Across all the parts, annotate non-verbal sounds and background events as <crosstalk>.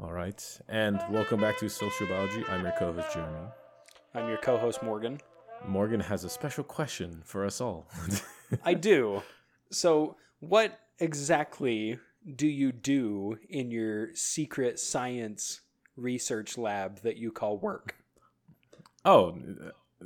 All right, and welcome back to Social Biology. I'm your co-host Jeremy. I'm your co-host Morgan. Morgan has a special question for us all. I <laughs> do. So, what exactly do you do in your secret science research lab that you call work? oh,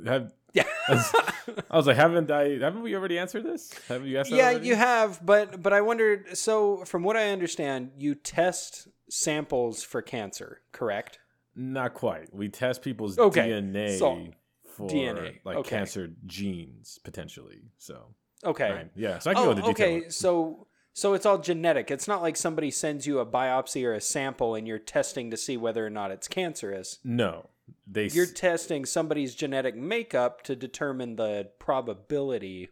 have, <laughs> Yeah. I was like, haven't I? Haven't we already answered this? Have you asked? yeah, you have, but but I wondered. So, from what I understand, you test samples for cancer, correct? Not quite. We test people's Okay, DNA so, for DNA, like okay. cancer genes potentially. So, Okay. right. yeah. So I can Oh, go into detail. okay. So so it's all genetic. It's not like somebody sends you a biopsy or a sample and you're testing to see whether or not it's cancerous. No, they. You're testing somebody's genetic makeup to determine the probability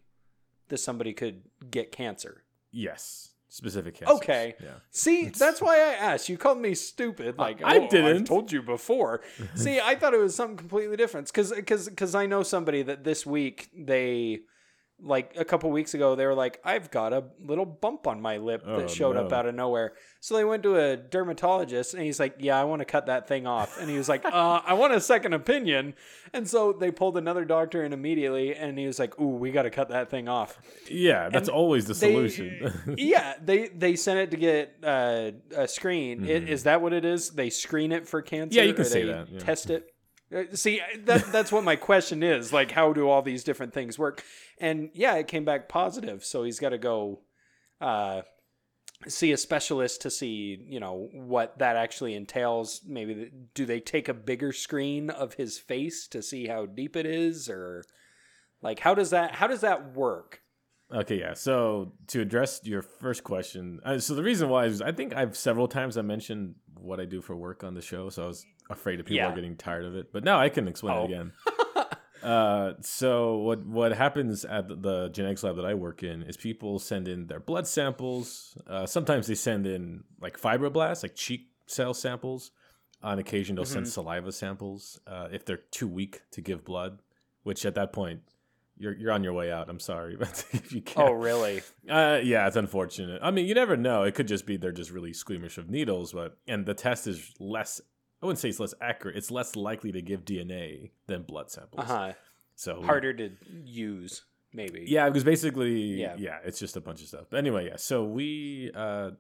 that somebody could get cancer. yes, specific cancer. Okay. Yeah. See, that's why I asked. You called me stupid. Like I "Oh, didn't." I've told you before. <laughs> See, I thought it was something completely different. because Because because I know somebody that this week they like a couple weeks ago they were like I've got a little bump on my lip that Oh, showed up out of nowhere. So they went to a dermatologist and he's like, "Yeah, I want to cut that thing off." And he was like, <laughs> "Uh, I want a second opinion." And so they pulled another doctor in immediately and he was like, "Ooh, we got to cut that thing off." Yeah, that's And always the they- solution. <laughs> yeah, they they sent it to get uh, a screen. I- Is that what it is? They screen it for cancer. Mm-hmm. Yeah, you can or say they that, yeah. Test it. Uh, See, that that's what my question is. Like, how do all these different things work? And yeah, it came back positive. So he's got to go uh, see a specialist to see, you know, what that actually entails. Maybe do they take a bigger screen of his face to see how deep it is, or like how does that how does that work? Okay, yeah. So to address your first question, uh, so the reason why is I think I've several times I mentioned what I do for work on the show, so I was afraid that people Yeah. are getting tired of it. But now I can explain Oh. it again. <laughs> uh, so what what happens at the, the genetics lab that I work in is people send in their blood samples. Uh, sometimes they send in like fibroblasts, like cheek cell samples. On occasion, they'll send Mhm. saliva samples uh, if they're too weak to give blood. Which at that point, you're you're on your way out. I'm sorry, <laughs> but if you can't, Oh, really? uh, yeah, it's unfortunate. I mean, you never know. It could just be they're just really squeamish of needles, but and the test is less. I wouldn't say it's less accurate. It's less likely to give DNA than blood samples. Uh huh. So harder to use maybe Yeah, because basically, yeah. Yeah. it's just a bunch of stuff. But anyway, yeah. So we uh,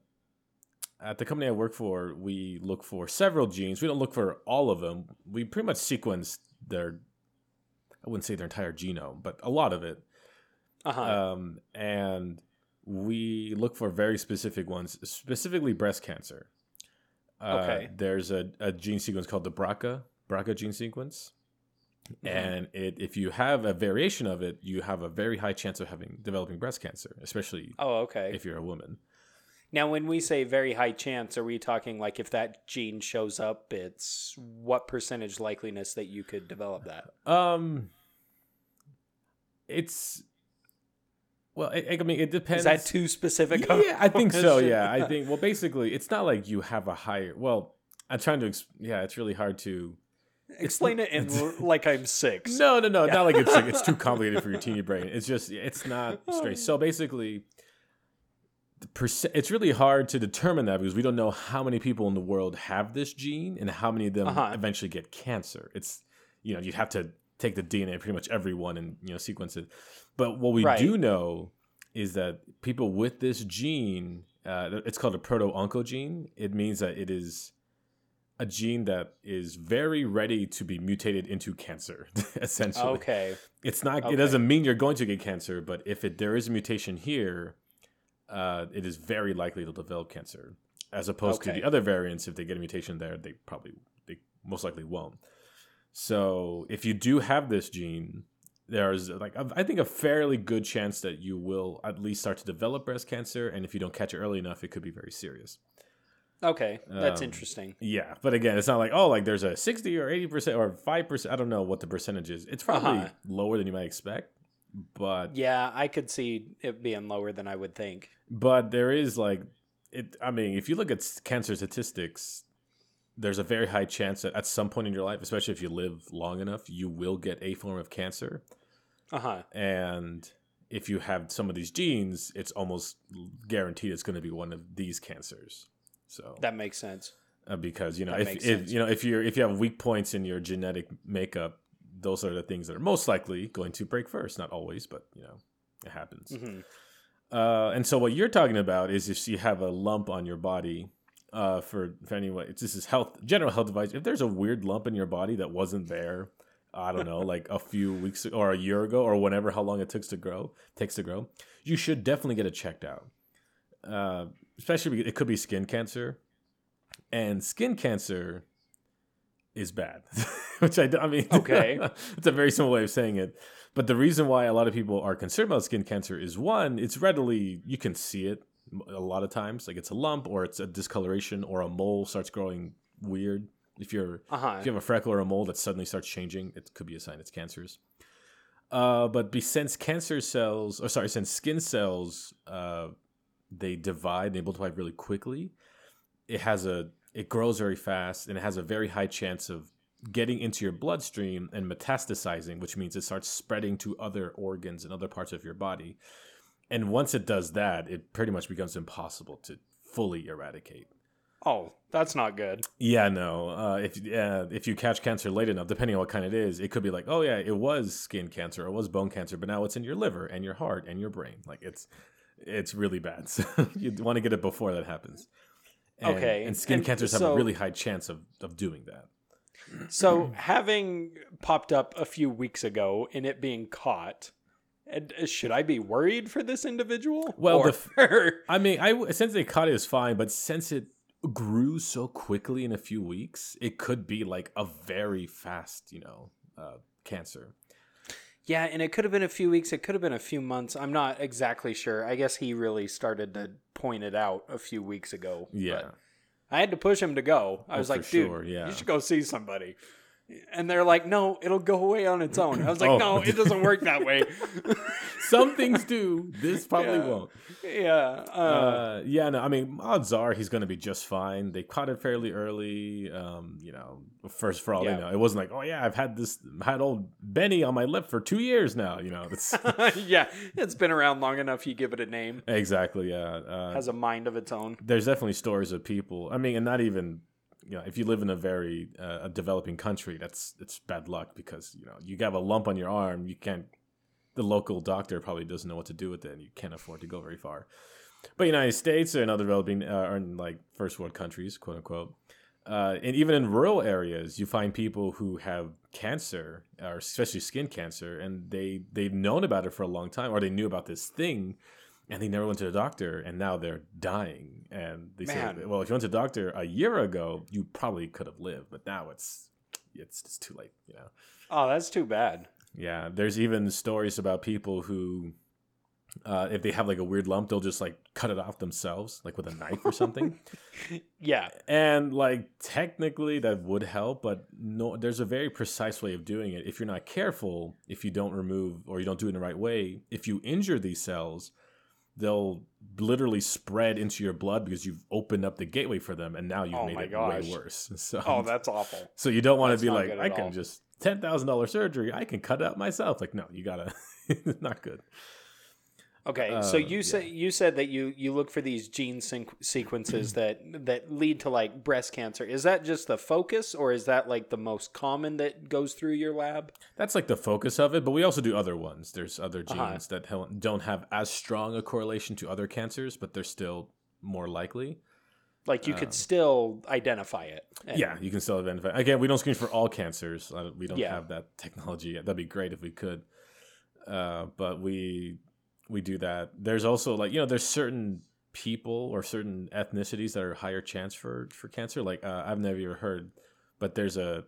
at the company I work for, we look for several genes. We don't look for all of them. We pretty much sequence their. I wouldn't say their entire genome, but a lot of it. uh-huh um, and we look for very specific ones, specifically breast cancer. Uh, Okay. There's a, a gene sequence called the BRCA BRCA gene sequence, Mhm. and it if you have a variation of it, you have a very high chance of having developing breast cancer, especially oh okay if you're a woman. now when we say very high chance are we talking like if that gene shows up it's what percentage likeliness that you could develop that Um, it's well, I, I mean, it depends. is that too specific Yeah, I think so. Yeah, I <laughs> think. Well, basically, it's not like you have a higher. Well, I'm trying to. Yeah, it's really hard to. explain it in like i'm six <laughs> No, no, no. Not like it's like it's too <laughs> complicated for your teeny brain. It's just it's not straight. So basically, the percent. It's really hard to determine that because we don't know how many people in the world have this gene and how many of them Uh-huh. eventually get cancer. It's you know you'd have to take the DNA of pretty much everyone and you know sequence it. But what we Right. do know is that people with this gene, uh, it's called a proto-oncogene. It means that it is a gene that is very ready to be mutated into cancer. <laughs> essentially, okay it's not. Okay. It doesn't mean you're going to get cancer, but if it, there is a mutation here, uh, it is very likely to develop cancer. As opposed to the other variants, if they get a mutation there, they probably they most likely won't. So if you do have this gene, there's like a- I think a fairly good chance that you will at least start to develop breast cancer, and if you don't catch it early enough, it could be very serious. okay that's Um, interesting Yeah, but again, it's not like oh, like there's a sixty or eighty percent or five percent. I don't know what the percentage is. It's probably Uh-huh. lower than you might expect, but yeah i could see it being lower than i would think but there is like it. I mean, if you look at cancer statistics, there's a very high chance that at some point in your life, especially if you live long enough, you will get a form of cancer. Uh-huh And if you have some of these genes, it's almost guaranteed it's going to be one of these cancers. So that makes sense uh, because you know That if, if you know if you're if you have weak points in your genetic makeup, those are the things that are most likely going to break first. Not always, but you know it happens. Mhm. Uh, and so what you're talking about is if you have a lump on your body. Uh, for for anyone, it's this is health general health advice. If there's a weird lump in your body that wasn't there, I don't know, like a few weeks or a year ago or whenever, how long it takes to grow, takes to grow, you should definitely get it checked out. Uh, especially because it could be skin cancer, and skin cancer is bad, <laughs> which I, I mean, <laughs> Okay. it's a very simple way of saying it. But the reason why a lot of people are concerned about skin cancer is one, it's readily you can see it a lot of times, like it's a lump or it's a discoloration or a mole starts growing weird. If you're Uh-huh. if you have a freckle or a mole that suddenly starts changing, it could be a sign it's cancerous. Uh, but be, since cancer cells, or sorry, since skin cells, uh, they divide, they multiply really quickly. It has a, it grows very fast, and it has a very high chance of getting into your bloodstream and metastasizing, which means it starts spreading to other organs and other parts of your body. And once it does that, it pretty much becomes impossible to fully eradicate. Oh, that's not good. Yeah, no. Uh, if uh, if you catch cancer late enough, depending on what kind it is, it could be like, oh yeah, it was skin cancer it was bone cancer, but now it's in your liver and your heart and your brain. Like it's it's really bad. <laughs> So you want to get it before that happens. And, Okay, And skin and cancers have a really high chance of of doing that. So, having popped up a few weeks ago and it being caught, and, uh, should I be worried for this individual? Well, the I mean, I since they caught it is fine, but since it grew so quickly in a few weeks, it could be like a very fast, you know, uh, cancer. yeah, and it could have been a few weeks. It could have been a few months. I'm not exactly sure. I guess he really started to point it out a few weeks ago. Yeah. but I had to push him to go. I Oh, was like, dude, sure, yeah. you should go see somebody. And they're like, no, it'll go away on its own. I was like, <laughs> Oh. no, it doesn't work that way. <laughs> Some things do. This probably Yeah. won't. yeah. Uh, Uh, yeah, no, I mean, odds are he's going to be just fine. They caught it fairly early. Um, you know, first for all Yeah. they know, it wasn't like, oh yeah, I've had this, had old Benny on my lip for two years now. You know, that's <laughs> yeah, it's been around long enough. You give it a name, exactly yeah. Uh, has a mind of its own. there's definitely stories of people. I mean, and not even, you know, if you live in a very uh, a developing country, that's it's bad luck because you know you have a lump on your arm, you can't. The local doctor probably doesn't know what to do with it, and you can't afford to go very far. But United States and other developing uh, or in like first world countries, quote unquote, uh, and even in rural areas, you find people who have cancer, or especially skin cancer, and they they've known about it for a long time, or they knew about this thing, and they never went to the doctor, and now they're dying. And they say, well, if you went to the doctor a year ago, you probably could have lived, but now it's it's just too late, you know. Oh, that's too bad. Yeah, there's even stories about people who, uh, if they have like a weird lump, they'll just like cut it off themselves, like with a knife or something. <laughs> Yeah. and like technically that would help, but no, there's a very precise way of doing it. If you're not careful, if you don't remove or you don't do it in the right way, if you injure these cells, they'll literally spread into your blood because you've opened up the gateway for them, and now you've Oh made it gosh. way worse. <laughs> So, Oh, that's awful. so you don't want That's to be like, I at can all. just ten thousand dollar surgery. I can cut it out myself. Like, no, you gotta. <laughs> not good. Okay, so Uh, you said you said that you you look for these gene sequ- sequences <clears throat> that that lead to like breast cancer. Is that just the focus, or is that like the most common that goes through your lab? That's like the focus of it, but we also do other ones. There's other genes Uh-huh. that don't have as strong a correlation to other cancers, but they're still more likely. Like you could still identify it. Um, yeah, you can still identify. Again, we don't screen for all cancers. Uh, we don't Yeah. have that technology yet. That'd be great if we could. Uh, but we we do that. There's also like you know there's certain people or certain ethnicities that are higher chance for for cancer. Like uh, I've never even heard, but there's a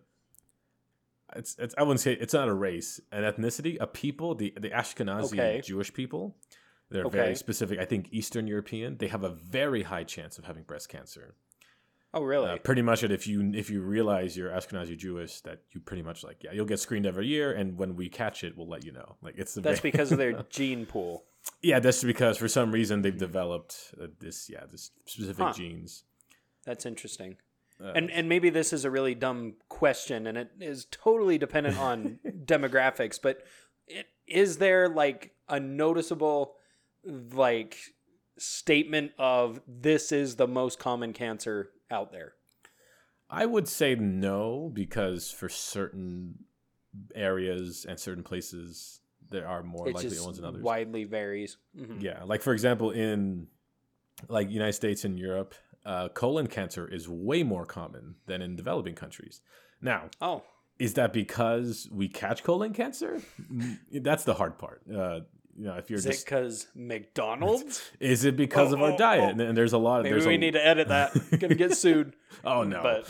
it's, it's I wouldn't say it's not a race, an ethnicity, a people. The the Ashkenazi Okay. Jewish people. They're Okay. very specific. I think Eastern European. They have a very high chance of having breast cancer. Oh, really? Uh, pretty much, that if you if you realize you're Ashkenazi Jewish, that you pretty much like yeah, you'll get screened every year, and when we catch it, we'll let you know. Like it's the That's very- because of their <laughs> gene pool. yeah, that's because for some reason they've developed uh, this yeah this specific Huh. genes. That's interesting. Uh, And and maybe this is a really dumb question, and it is totally dependent on <laughs> demographics. But it, is there like a noticeable like statement of this is the most common cancer out there? I would say no because for certain areas and certain places there are more it likely ones than others. widely varies. Mhm. Yeah, like for example, in like United States and Europe, uh, colon cancer is way more common than in developing countries. Now, Oh, is that because we catch colon cancer? Mm, That's the hard part. Uh, you know, if you're is just, because McDonald's? <laughs> is it because Oh, of our oh, diet? oh. And, there's a lot. Maybe there's we a, need to edit that. <laughs> Gonna get sued. Oh no! But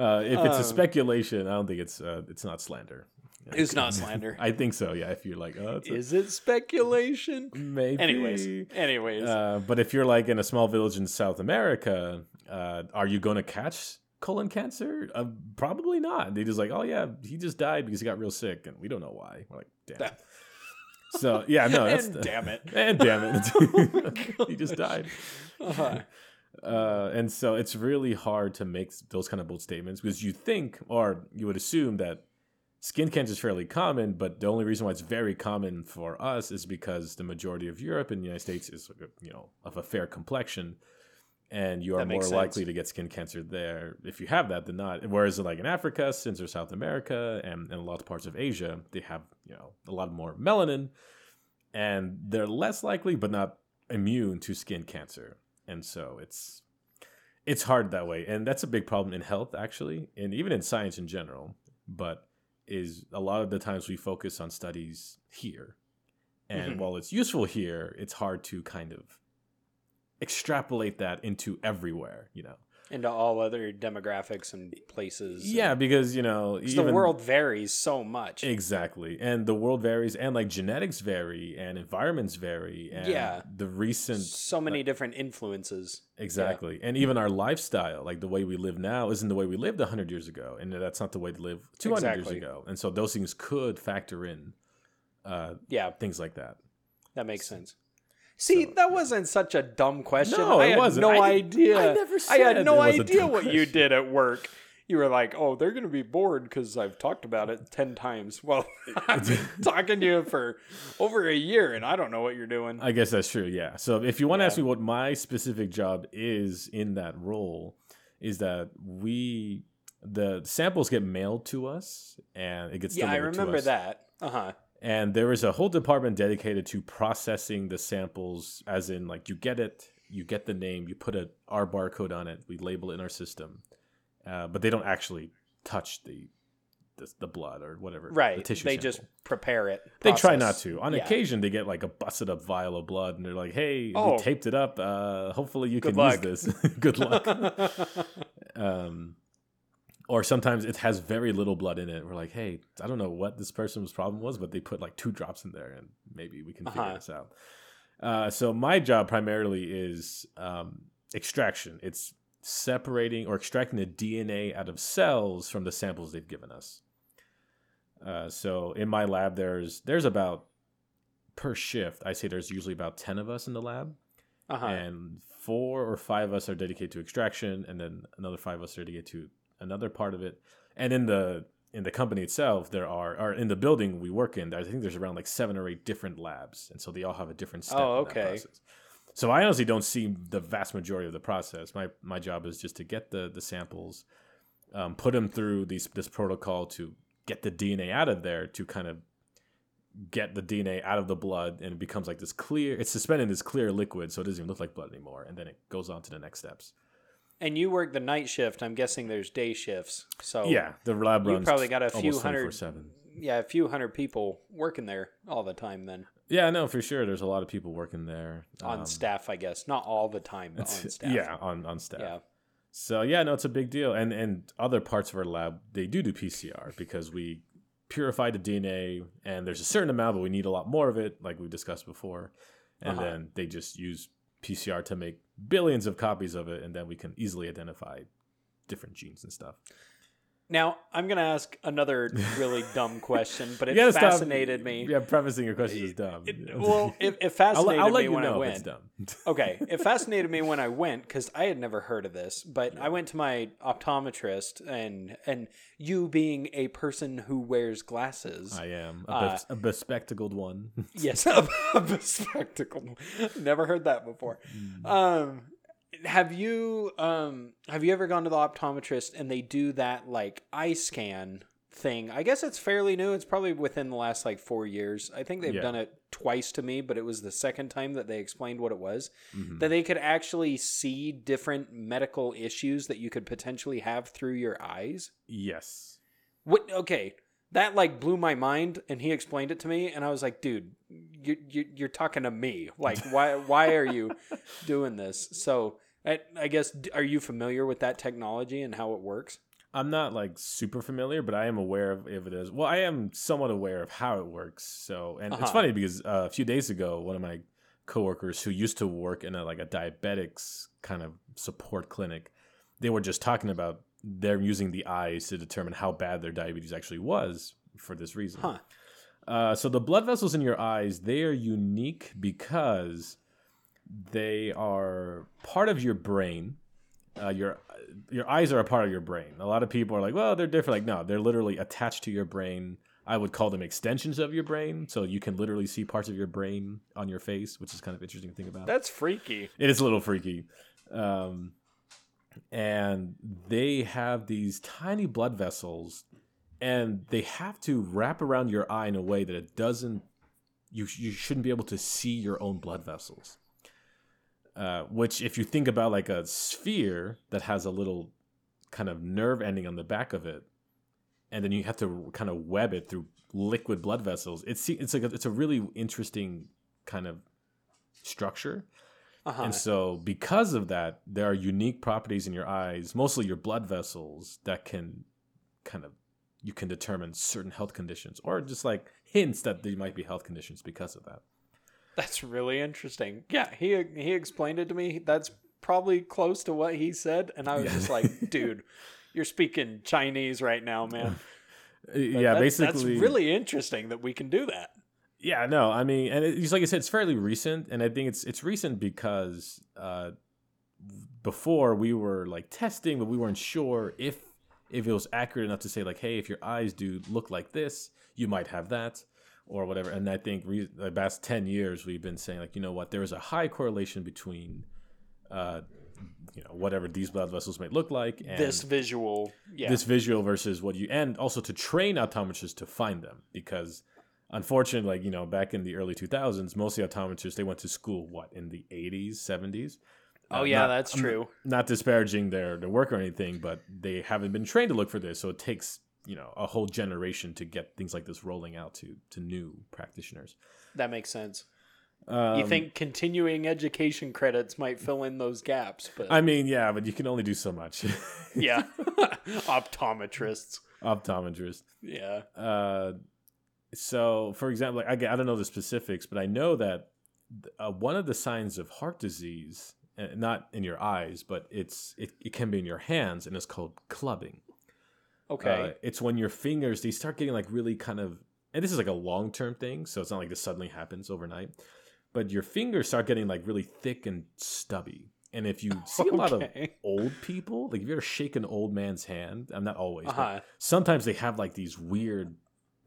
uh, if it's a um, speculation, I don't think it's uh, it's not slander. it's not <laughs> slander. I think so. Yeah. If you're like, oh, it's a- Is it speculation? maybe. Anyways, anyways, Uh, but if you're like in a small village in South America, uh, are you going to catch colon cancer? Uh, probably not. They just like, oh yeah, he just died because he got real sick, and we don't know why. We're like, damn. So yeah, no, that's and the- damn it. <laughs> and damn it, <laughs> <laughs> he just died. Uh-huh. Uh, and so it's really hard to make those kind of bold statements because you think or you would assume that skin cancer is fairly common, but the only reason why it's very common for us is because the majority of Europe and the United States is you know of a fair complexion, and you are more makes likely to get skin cancer there if you have that than not. Whereas like in Africa, since there's South America and, and a lot of parts of Asia, they have you know a lot more melanin, and they're less likely but not immune to skin cancer and so it's it's hard that way and that's a big problem in health actually and even in science in general but is a lot of the times we focus on studies here and Mhm. while it's useful here it's hard to kind of extrapolate that into everywhere you know Into all other demographics and places. and- yeah because you know 'cause the world varies so much. Exactly. And the world varies and like genetics vary and environments vary and Yeah. the recent so many different influences. exactly. And even our lifestyle, like the way we live now isn't the way we lived 100 years ago and that's not the way to live 200 Exactly. years ago. And so those things could factor in uh Yeah, things like that. that makes sense. See, So- that wasn't such a dumb question. No, I it had wasn't. no I didn't- idea. I never I said had no it was a idea dumb what you did at work. You were like, "Oh, they're gonna be bored because I've talked about it ten times." Well, <laughs> I've been <laughs> talking to you for over a year, and I don't know what you're doing. I guess that's true. Yeah. So if you want to Yeah. ask me what my specific job is in that role, is that we the samples get mailed to us and it gets yeah, I delivered to remember us. that. Uh huh. And there is a whole department dedicated to processing the samples, as in like you get it, you get the name, you put a our barcode on it, we label it in our system, uh, but they don't actually touch the the, the blood or whatever. the Right. tissue They sample. just prepare it. They try not to. On Yeah. occasion, they get like a busted up vial of blood, and they're like, "Hey, Oh. we taped it up. Uh, hopefully, you Good can luck." use this. <laughs> Good luck." <laughs> um, or sometimes it has very little blood in it. We're like, "Hey, I don't know what this person's problem was, but they put like two drops in there, and maybe we can figure Uh-huh. this out." Uh, so my job primarily is um, extraction. It's separating or extracting the DNA out of cells from the samples they've given us. Uh, so in my lab, there's there's about per shift. I say there's usually about ten of us in the lab, uh-huh. and four or five of us are dedicated to extraction, and then another five of us are dedicated to another part of it. And in the in the company itself, there are or in the building we work in, I think there's around like seven or eight different labs, and so they all have a different step. Oh, okay. process. So I honestly don't see the vast majority of the process. My my job is just to get the the samples, um, put them through these this protocol to get the DNA out of there to kind of get the DNA out of the blood and it becomes like this clear it's suspended in this clear liquid so it doesn't even look like blood anymore and then it goes on to the next steps. And you work the night shift. I'm guessing there's day shifts. So yeah, the lab runs. you probably got a few hundred- 24/7. yeah, a few hundred people working there all the time. Then Yeah, no, for sure there's a lot of people working there on Um, staff, I guess, not all the time, but on staff. Yeah, on on staff. yeah. So yeah, no, it's a big deal. And and other parts of our lab they do do PCR because we purify the DNA and there's a certain amount, but we need a lot more of it, like we discussed before. And Uh-huh. then they just use PCR to make billions of copies of it, and then we can easily identify different genes and stuff. Now I'm gonna ask another really dumb question, but <laughs> it gotta stop- fascinated me. Yeah, prefacing your question is dumb. It- well, it, it <laughs> I'll, fascinated I'll let me you when I know if it's went. <laughs> okay, it fascinated me when I went because I had never heard of this. But I went to my optometrist, and and you being a person who wears glasses, I am a, Uh, bes- a bespectacled one. yes, a, a spectacle. Never heard that before. Mm. Um, have you um have you ever gone to the optometrist and they do that like eye scan thing? I guess it's fairly new. It's probably within the last like four years. I think they've Yeah. done it twice to me, but it was the second time that they explained what it was. Mhm. That they could actually see different medical issues that you could potentially have through your eyes. Yes. What? Okay, that like blew my mind, and he explained it to me, and I was like, dude, you, you you're talking to me. Like, why why are you <laughs> doing this? So, I, I guess, are you familiar with that technology and how it works? I'm not like super familiar, but I am aware of if it is. Well, I am somewhat aware of how it works. So, and Uh-huh. it's funny because uh, a few days ago, one of my coworkers who used to work in a like a diabetics kind of support clinic, they were just talking about they're using the eyes to determine how bad their diabetes actually was for this reason. Huh? Uh, so the blood vessels in your eyes they are unique because they are part of your brain. Uh, your your eyes are a part of your brain. A lot of people are like, well, they're different. Like, no, they're literally attached to your brain. I would call them extensions of your brain, so you can literally see parts of your brain on your face, which is kind of interesting to think about. That's freaky. It is a little freaky. Um, and they have these tiny blood vessels, and they have to wrap around your eye in a way that it doesn't. You you shouldn't be able to see your own blood vessels. Uh, which, if you think about like a sphere that has a little kind of nerve ending on the back of it, and then you have to kind of web it through liquid blood vessels. It's it's like a, it's a really interesting kind of structure. Uh-huh. And so, because of that, there are unique properties in your eyes, mostly your blood vessels, that can kind of you can determine certain health conditions, or just like hints that there might be health conditions because of that. That's really interesting. Yeah, he he explained it to me. That's probably close to what he said, and I was Yeah. just like, <laughs> dude, you're speaking Chinese right now, man. <laughs> But yeah, that- basically, that's really interesting that we can do that. Yeah, no, I mean, and it's like I said, it's fairly recent, and I think it's it's recent because uh, before we were like testing, but we weren't sure if if it was accurate enough to say like, hey, if your eyes do look like this, you might have that or whatever. And I think re- the past ten years we've been saying like, you know what, there is a high correlation between, uh, you know, whatever these blood vessels may look like and this visual, yeah, this visual versus what you and also to train optometrists to find them because unfortunately like you know back in the early 2000s most of the optometrists they went to school what in the 80s 70s oh Uh, yeah, not- that's I'm true. not disparaging their their work or anything but they haven't been trained to look for this so it takes you know a whole generation to get things like this rolling out to to new practitioners That makes sense. um, you think continuing education credits might fill in those gaps, but i mean yeah but you can only do so much <laughs> yeah, <laughs> optometrists. Optometrists. Yeah. uh, so for example, like, I, I don't know the specifics, but I know that uh, one of the signs of heart disease, uh, not in your eyes, but it's it, it can be in your hands, and it's called clubbing. Okay. Uh, it's when your fingers they start getting like really kind of, and this is like a long term thing, so it's not like this suddenly happens overnight. But your fingers start getting like really thick and stubby, and if you <laughs> see a lot of old people, like if you ever shake an old man's hand, I'm not always, but uh-huh. sometimes they have like these weird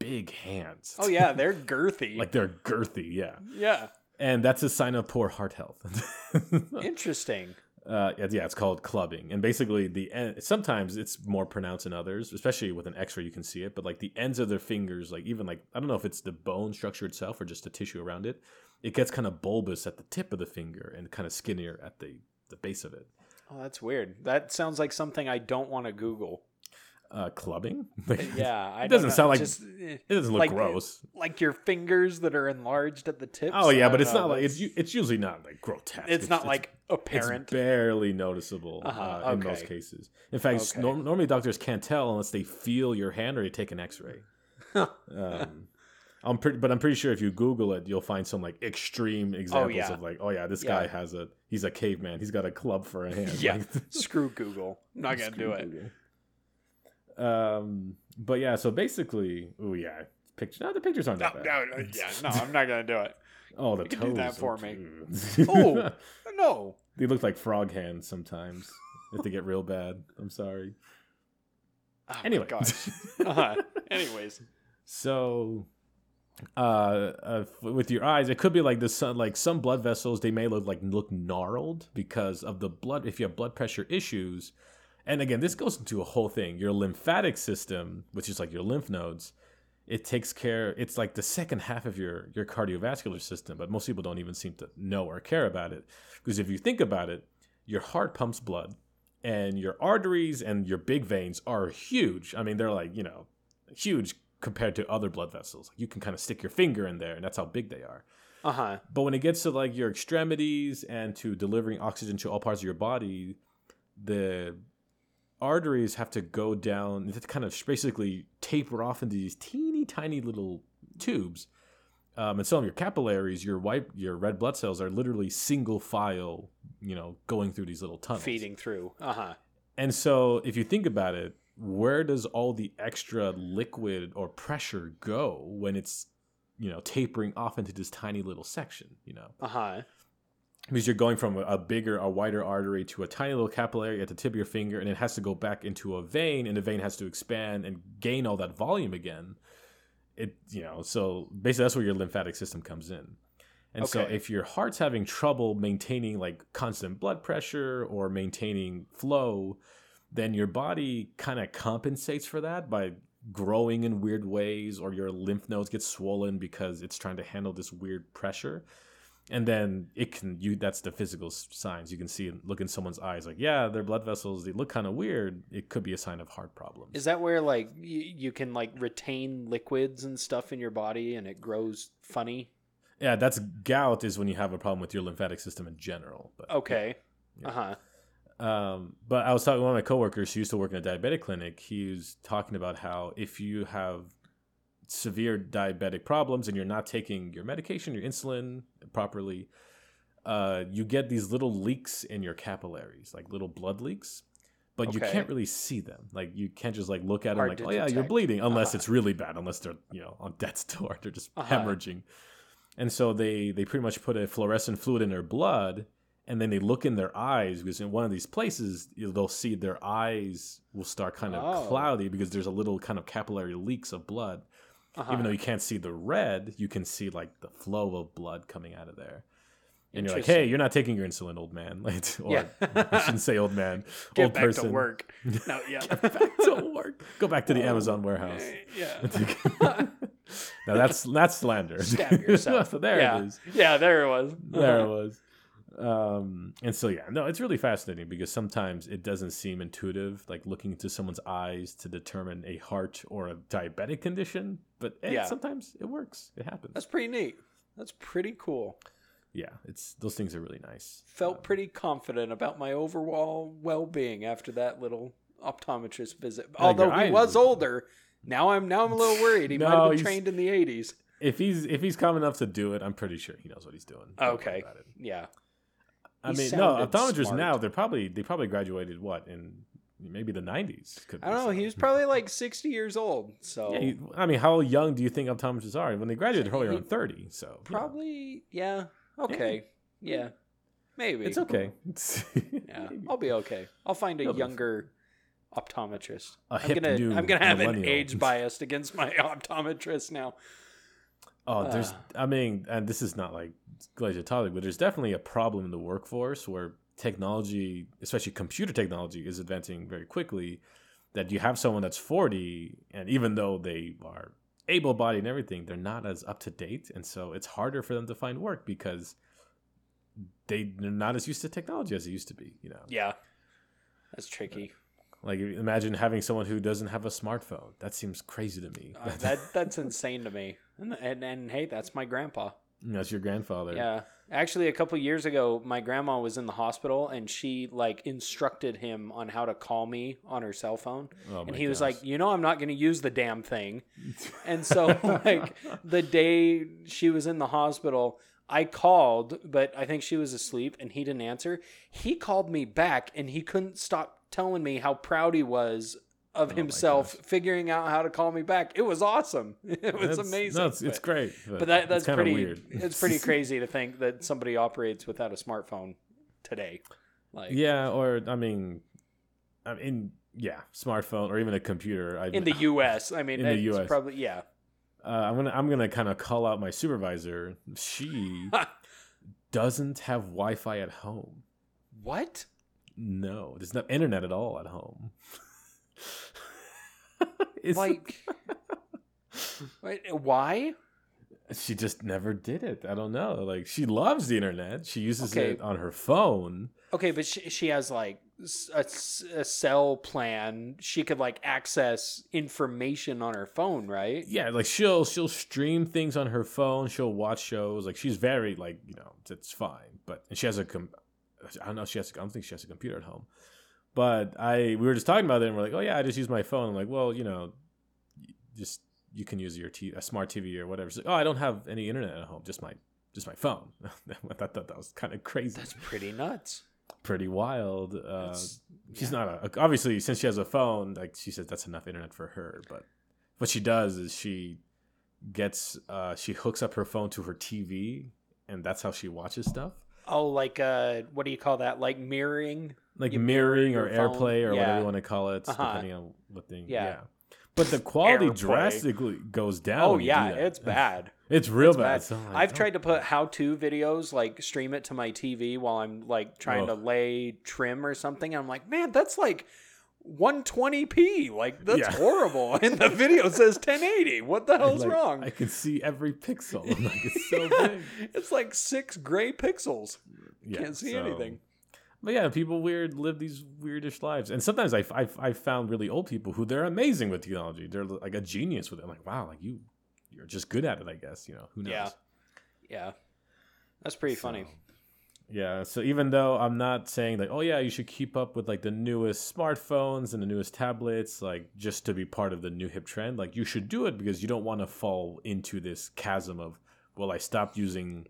big hands. Oh yeah, they're <laughs> girthy. like they're girthy, yeah. yeah. And that's a sign of poor heart health. <laughs> Interesting. Uh, yeah, it's called clubbing. And basically, the end, sometimes it's more pronounced in others, especially with an X-ray, you can see it. But like the ends of their fingers, like even like I don't know if it's the bone structure itself or just the tissue around it, it gets kind of bulbous at the tip of the finger and kind of skinnier at the the base of it. Oh, that's weird. That sounds like something I don't want to Google. Uh, clubbing? <laughs> Yeah, I It doesn't know, sound like- just, it doesn't look Like- gross. like your fingers that are enlarged at the tips. Oh yeah, but it's know, not like it's it's usually not like grotesque. It's not like apparent. It's barely noticeable Uh-huh, uh, in most cases. In fact, Okay. nor- normally doctors can't tell unless they feel your hand or they take an X-ray. <laughs> um, I'm pretty, but I'm pretty sure if you Google it, you'll find some like extreme examples yeah. of like, oh yeah, this Yeah. guy has a he's a caveman. He's got a club for a hand. <laughs> Yeah. Like, Screw Google. I'm not gonna do it. Um, but yeah, so basically, oh yeah, picture. No, the pictures aren't No, that no, bad. no, <laughs> yeah, no, I'm not gonna do it. Oh, the You toes. do that for me. Oh. <laughs> No. They look like frog hands sometimes. if they get real bad. I'm sorry. Oh Anyway. gosh. <laughs> Uh-huh. Anyways. so uh, uh, with your eyes, it could be like this. Some, like some blood vessels, they may look like look gnarled because of the blood. If you have blood pressure issues, and again, this goes into a whole thing. Your lymphatic system, which is like your lymph nodes, it takes care. It's like the second half of your your cardiovascular system, but most people don't even seem to know or care about it. Because if you think about it, your heart pumps blood, and your arteries and your big veins are huge. I mean, they're like you know huge compared to other blood vessels. You can kind of stick your finger in there, and that's how big they are. Uh huh. But when it gets to like your extremities and to delivering oxygen to all parts of your body, the arteries have to go down, they have to kind of basically taper off into these teeny tiny little tubes. Um, and some of your capillaries, your white, your red blood cells are literally single file, you know, going through these little tunnels. Feeding through. Uh huh. And so, if you think about it, where does all the extra liquid or pressure go when it's, you know, tapering off into this tiny little section, you know? Uh huh. Because you're going from a- a bigger, a wider artery to a tiny little capillary at the tip of your finger, and it has to go back into a vein, and the vein has to expand and gain all that volume again. It, you know, so basically that's where your lymphatic system comes in. And so if your heart's having trouble maintaining like constant blood pressure or maintaining flow, then your body kind of compensates for that by growing in weird ways or your lymph nodes get swollen because it's trying to handle this weird pressure. And then it can you that's the physical signs you can see look in someone's eyes like yeah their blood vessels they look kind of weird it could be a sign of heart problems Is that where like y- you can like retain liquids and stuff in your body and it grows funny? yeah that's gout is when you have a problem with your lymphatic system in general but Okay. Yeah. Uh huh. Um, but I was talking to one of my coworkers who used to work in a diabetic clinic. He was talking about how if you have severe diabetic problems and you're not taking your medication, your insulin properly, uh, you get these little leaks in your capillaries, like little blood leaks. But you can't really see them. Like you can't just like look at them like, oh yeah, you're bleeding, unless Uh-huh. it's really bad, unless they're you know on <laughs> death's door, they're just Uh-huh. hemorrhaging. And so they they pretty much put a fluorescent fluid in their blood, and then they look in their eyes because in one of these places they'll see their eyes will start kind of Oh. cloudy because there's a little kind of capillary leaks of blood. Uh-huh. Even though you can't see the red, you can see like the flow of blood coming out of there. And you're like, hey, you're not taking your insulin, old man. <laughs> Like, or Yeah. <laughs> I shouldn't say old man, <laughs> Get old back person. to work. No, yeah. Get back to work. Go back to the Amazon warehouse. yeah. now that's that's slander. Stab yourself. so there yeah. it is. Yeah, there it was. There it Uh-huh. was. Um, and so yeah, no, it's really fascinating because sometimes it doesn't seem intuitive, like looking into someone's eyes to determine a heart or a diabetic condition. But eh, Yeah. sometimes it works. It happens. That's pretty neat. That's pretty cool. yeah, it's those things are really nice. Felt pretty confident about my overall well-being after that little optometrist visit. Although he was older, now I'm now I'm a little worried. He <laughs> might have been trained in the 80s. If he's if he's calm enough to do it, I'm pretty sure he knows what he's doing. Okay. Yeah. I mean, no, optometrists smart. now they're probably they probably graduated what in maybe the 90s. I don't know. He was probably like 60 years old. So Yeah, you- I mean, how young do you think optometrists are? When they graduate, they're probably around 30. So probably, yeah. Okay. Yeah. Maybe. it's okay. Yeah. <laughs> I'll be okay. I'll find a You'll younger optometrist. A I'm gonna I'm gonna have an age bias against my <laughs> optometrist now. Oh, there's. Uh. I mean, and this is not like glacier topic, but there's definitely a problem in the workforce where technology, especially computer technology, is advancing very quickly. That you have someone that's 40, and even though they are able-bodied and everything, they're not as up to date, and so it's harder for them to find work because they, they're not as used to technology as they used to be. You know, Yeah. That's tricky. Like imagine having someone who doesn't have a smartphone. That seems crazy to me. Uh, <laughs> that that's insane to me. And, and and hey, that's my grandpa. that's your grandfather. Yeah. Actually, a couple years ago, my grandma was in the hospital and she like instructed him on how to call me on her cell phone. Oh and he was like, "You know, I'm not going to use the damn thing." <laughs> And so, like, the day she was in the hospital, I called, but I think she was asleep and he didn't answer. He called me back and he couldn't stop telling me how proud he was of Oh himself figuring out how to call me back. It was awesome. <laughs> It was That's- amazing. No, it's, it's great. but that, that's pretty weird. it's pretty <laughs> crazy to think that somebody operates without a smartphone today. Like yeah, or I mean, I mean, yeah, smartphone or even a computer. I, in the US, I mean <laughs> In the US. probably yeah. uh, I'm gonna I'm gonna kind of call out my supervisor. She doesn't have Wi-Fi at home. What? No, there's no internet at all at home. <laughs> Like, <laughs> Wait, why? she just never did it. I don't know. Like she loves the internet. She uses Okay. it on her phone. Okay, but she, she has like a, a cell plan. She could like access information on her phone, right? Yeah, like she'll she'll stream things on her phone. She'll watch shows. Like she's very like you know it's fine. But and she has a com- I don't know. She has. I don't think she has a computer at home. But I we were just talking about it and we're like, oh yeah, I just use my phone. I'm like, well, you know, just you can use your t- a smart TV or whatever. She's like, oh, I don't have any internet at home. Just my just my phone. <laughs> I thought that was kind of crazy. That's pretty nuts. pretty wild. Uh, she's yeah. not a obviously since she has a phone. Like she says, that's enough internet for her. But what she does is she gets uh, she hooks up her phone to her TV, and that's how she watches stuff. Oh, like uh, what do you call that? Like mirroring? Like mirror mirroring or? AirPlay or whatever you want to call it, Uh-huh. depending on what thing. Yeah. Yeah. But the quality AirPlay. drastically goes down. Oh yeah, it's bad. <laughs> It's real It's bad. bad. Like, I've oh. tried to put how-to videos, like stream it to my TV while I'm like trying to lay trim or something. I'm like, man, that's like 120p. Like that's Yeah. horrible. <laughs> And the video says 1080. What the hell's Like, wrong? I can see every pixel. I'm <laughs> like it's so big. it's like six gray pixels. Yeah, Can't see so- anything. But yeah, people weird live these weirdish lives, and sometimes I I I found really old people who they're amazing with technology. They're like a genius with it. I'm like, wow, like you, you're just good at it. I guess you know who knows. Yeah. Yeah, that's pretty funny. Yeah. So even though I'm not saying like, oh yeah, you should keep up with like the newest smartphones and the newest tablets, like just to be part of the new hip trend, like you should do it because you don't want to fall into this chasm of, well, I stopped using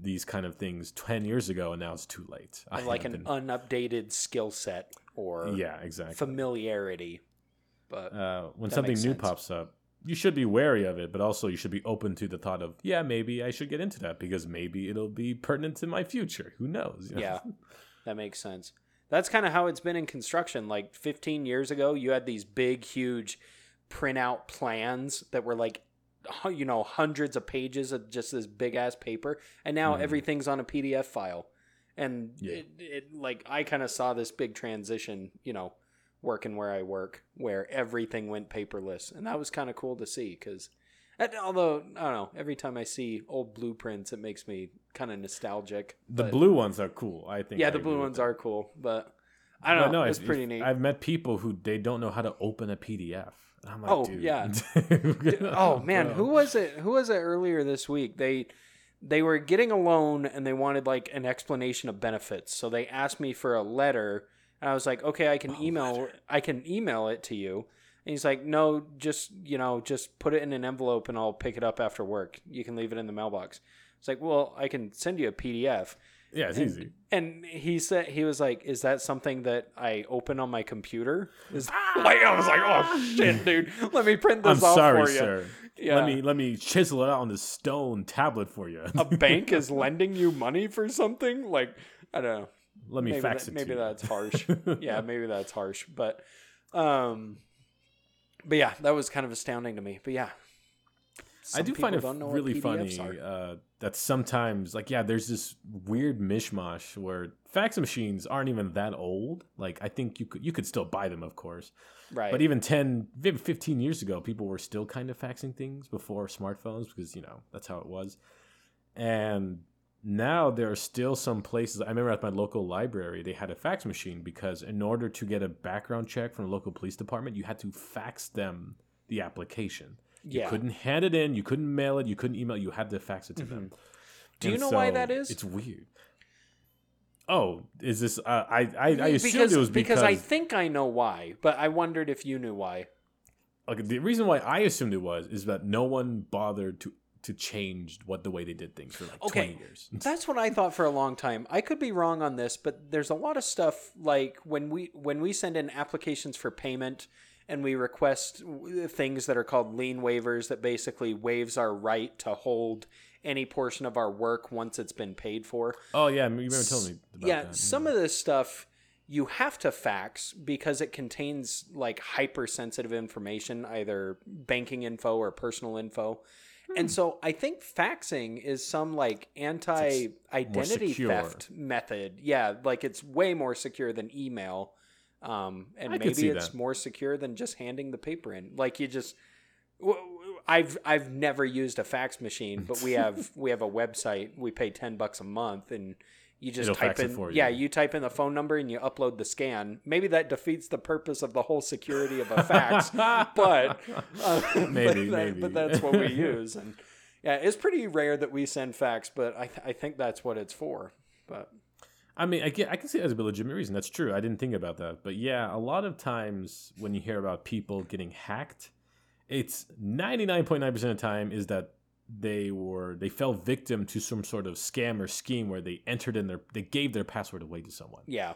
these kind of things 10 years ago and now it's too late. <laughs> I like an unupdated skill set or yeah, exactly. familiarity. But uh, when something new sense. pops up, you should be wary of it, but also you should be open to the thought of, yeah, maybe I should get into that because maybe it'll be pertinent to my future. Who knows? you <laughs> know? yeah, that makes sense. That's kind of how it's been in construction. Like 15 years ago, you had these big, huge printout plans that were like, you know, hundreds of pages of just this big ass paper, and now Mhm. everything's on a PDF file. And Yeah. it, it like I kind of saw this big transition, you know, working where I work, where everything went paperless, and that was kind of cool to see because. Although I don't know, every time I see old blueprints, it makes me kind of nostalgic. The but- blue ones are cool. I think. yeah, I the blue ones are cool, but I don't But know. no, it's pretty neat. I've met people who they don't know how to open a PDF. I'm like, Oh, dude. yeah. <laughs> <laughs> <laughs> oh man, who was it? Who was it earlier this week? They they were getting a loan and they wanted like an explanation of benefits. So they asked me for a letter, and I was like, okay, I can Oh, email letter. I can email it to you. And he's like, no, just you know, just put it in an envelope and I'll pick it up after work. You can leave it in the mailbox. It's like, well, I can send you a PDF. Yeah, it's and, easy. And he said he was like, "Is that something that I open on my computer?" Is <laughs> like I was like, "Oh shit, <laughs> dude! Let me print this I'm off sorry, for you." sir. Yeah. Let me let me chisel it out on the stone tablet for you. A bank <laughs> is lending you money for something like I don't know. Let me maybe fax that- it. maybe to you. that's harsh. <laughs> yeah, maybe that's harsh, but um, but yeah, that was kind of astounding to me. But yeah, I do find it people don't know what really funny uh, that sometimes, like, yeah, there's this weird mishmash where fax machines aren't even that old. Like, I think you could you could still buy them, of course, right? but even 10, maybe 15 years ago, people were still kind of faxing things before smartphones because you know that's how it was. And now there are still some places. I remember at my local library, they had a fax machine because in order to get a background check from the local police department, you had to fax them the application. Yeah. You couldn't hand it in. You couldn't mail it. You couldn't email. it, You had to fax it to them. Mm-hmm. Do you And know why that is? It's weird. Oh, is this? Uh, I I, I assumed because, it was because, I think I know why, but I wondered if you knew why. like, the reason why I assumed it was is that no one bothered to to change what the way they did things for like Okay. twenty years. <laughs> That's what I thought for a long time. I could be wrong on this, but there's a lot of stuff like when we when we send in applications for payment and we request things that are called lien waivers that basically waives our right to hold any portion of our work once it's been paid for. Oh yeah, you remember telling me about yeah, that. some of this stuff you have to fax because it contains like hypersensitive information, either banking info or personal info. And so I think faxing is some like anti identity theft method. Yeah, like it's way more secure than email. Um, and I maybe it's that. more secure than just handing the paper in. Like you just I've I've never used a fax machine, but we <laughs> have we have a website. We pay ten bucks a month, and you just It'll type in for yeah, you. you type in the phone number and you upload the scan. Maybe that defeats the purpose of the whole security of a fax, <laughs> but uh, <laughs> Maybe, but, that- maybe. but that's what we use. And yeah, it's pretty rare that we send fax, but I th- I think that's what it's for. But I mean, I get, I can see that as a legitimate reason. That's true. I didn't think about that, but yeah, a lot of times when you hear about people getting hacked, it's ninety nine point nine percent of the time is that they were they fell victim to some sort of scam or scheme where they entered in their they gave their password away to someone. yeah,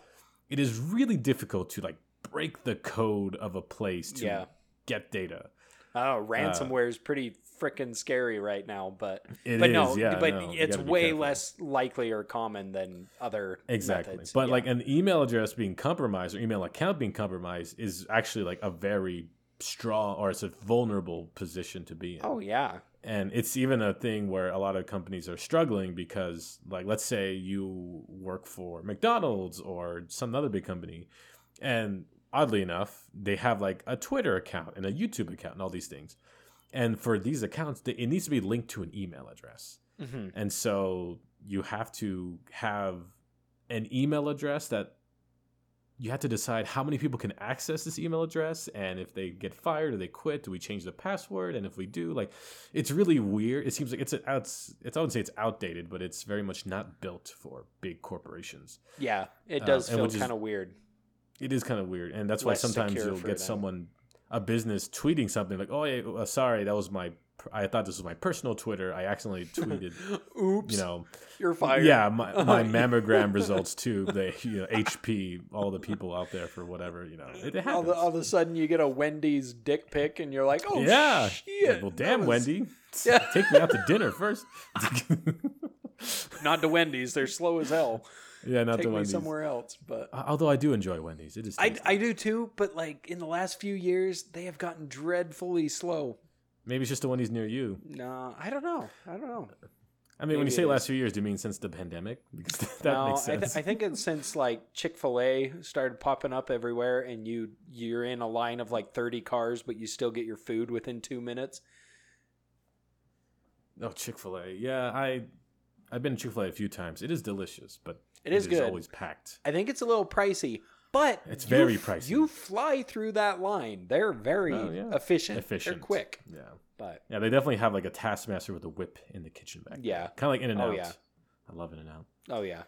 It is really difficult to like break the code of a place to Yeah. get data. Know. Ransomware uh, is pretty freaking scary right now, but It but no, yeah, but no, it's way less likely or common than other Exactly. methods. But Yeah. like an email address being compromised or email account being compromised is actually like a very strong or it's a vulnerable position to be in. oh yeah, And it's even a thing where a lot of companies are struggling because like let's say you work for McDonald's or some other big company and oddly enough, they have like a Twitter account and a YouTube account and all these things. And for these accounts, it needs to be linked to an email address. hmm And so you have to have an email address that you have to decide how many people can access this email address and if they get fired or they quit, do we change the password? And if we do, like it's really weird. It seems like it's a, it's it's I wouldn't say it's outdated, but it's very much not built for big corporations. yeah, it Uh, does and feel kind of weird. It is kind of weird, and that's why Less sometimes you'll get them. someone a business tweeting something like, "Oh, yeah, uh, sorry, that was my I thought this was my personal Twitter. I accidentally <laughs> tweeted, Oops, you know, you're fired. Yeah, my, <laughs> my mammogram <laughs> results too. The you know, HP, all the people out there for whatever you know, it, it all, the, all of a sudden you get a Wendy's dick pic and you're like, oh yeah. shit. well, damn, was- Wendy, Yeah. take me out to dinner first. Not to Wendy's, they're slow as hell. yeah, not Take me Wendy's. somewhere else, but. Uh, although I do enjoy Wendy's, it is. I. I do too, but like in the last few years, they have gotten dreadfully slow. Maybe it's just the Wendy's near you. No, I don't know. I don't know. I mean, when you say it last few years, do you mean since the pandemic? <laughs> Because that no, makes I, th- sense. I think it's since like Chick Fil A started popping up everywhere, and you you're in a line of like thirty cars, but you still get your food within two minutes. oh, Chick Fil A. Yeah, I I've been to Chick Fil A a few times. It is delicious, but It is good. always packed. I think it's a little pricey, but It's very f- pricey. You fly through that line; they're very Oh, yeah. efficient. Efficient. They're quick, Yeah. but Yeah, they definitely have like a taskmaster with a whip in the kitchen back. Yeah. kind of like In and Oh, Out. yeah. I love In and Out. oh yeah.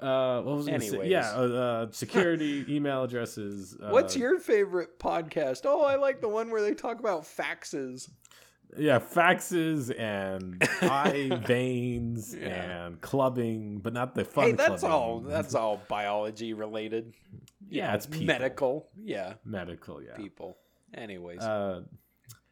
Uh, what was I gonna say? Yeah, uh, uh, security, <laughs> email addresses. Uh, What's your favorite podcast? Oh, I like the one where they talk about faxes. Yeah faxes and <laughs> eye veins Yeah. and clubbing, but not the fun. hey, that's clubbing. all. That's all biology related. Yeah, it's people. medical. Yeah, medical. Yeah. people. Anyways, Uh,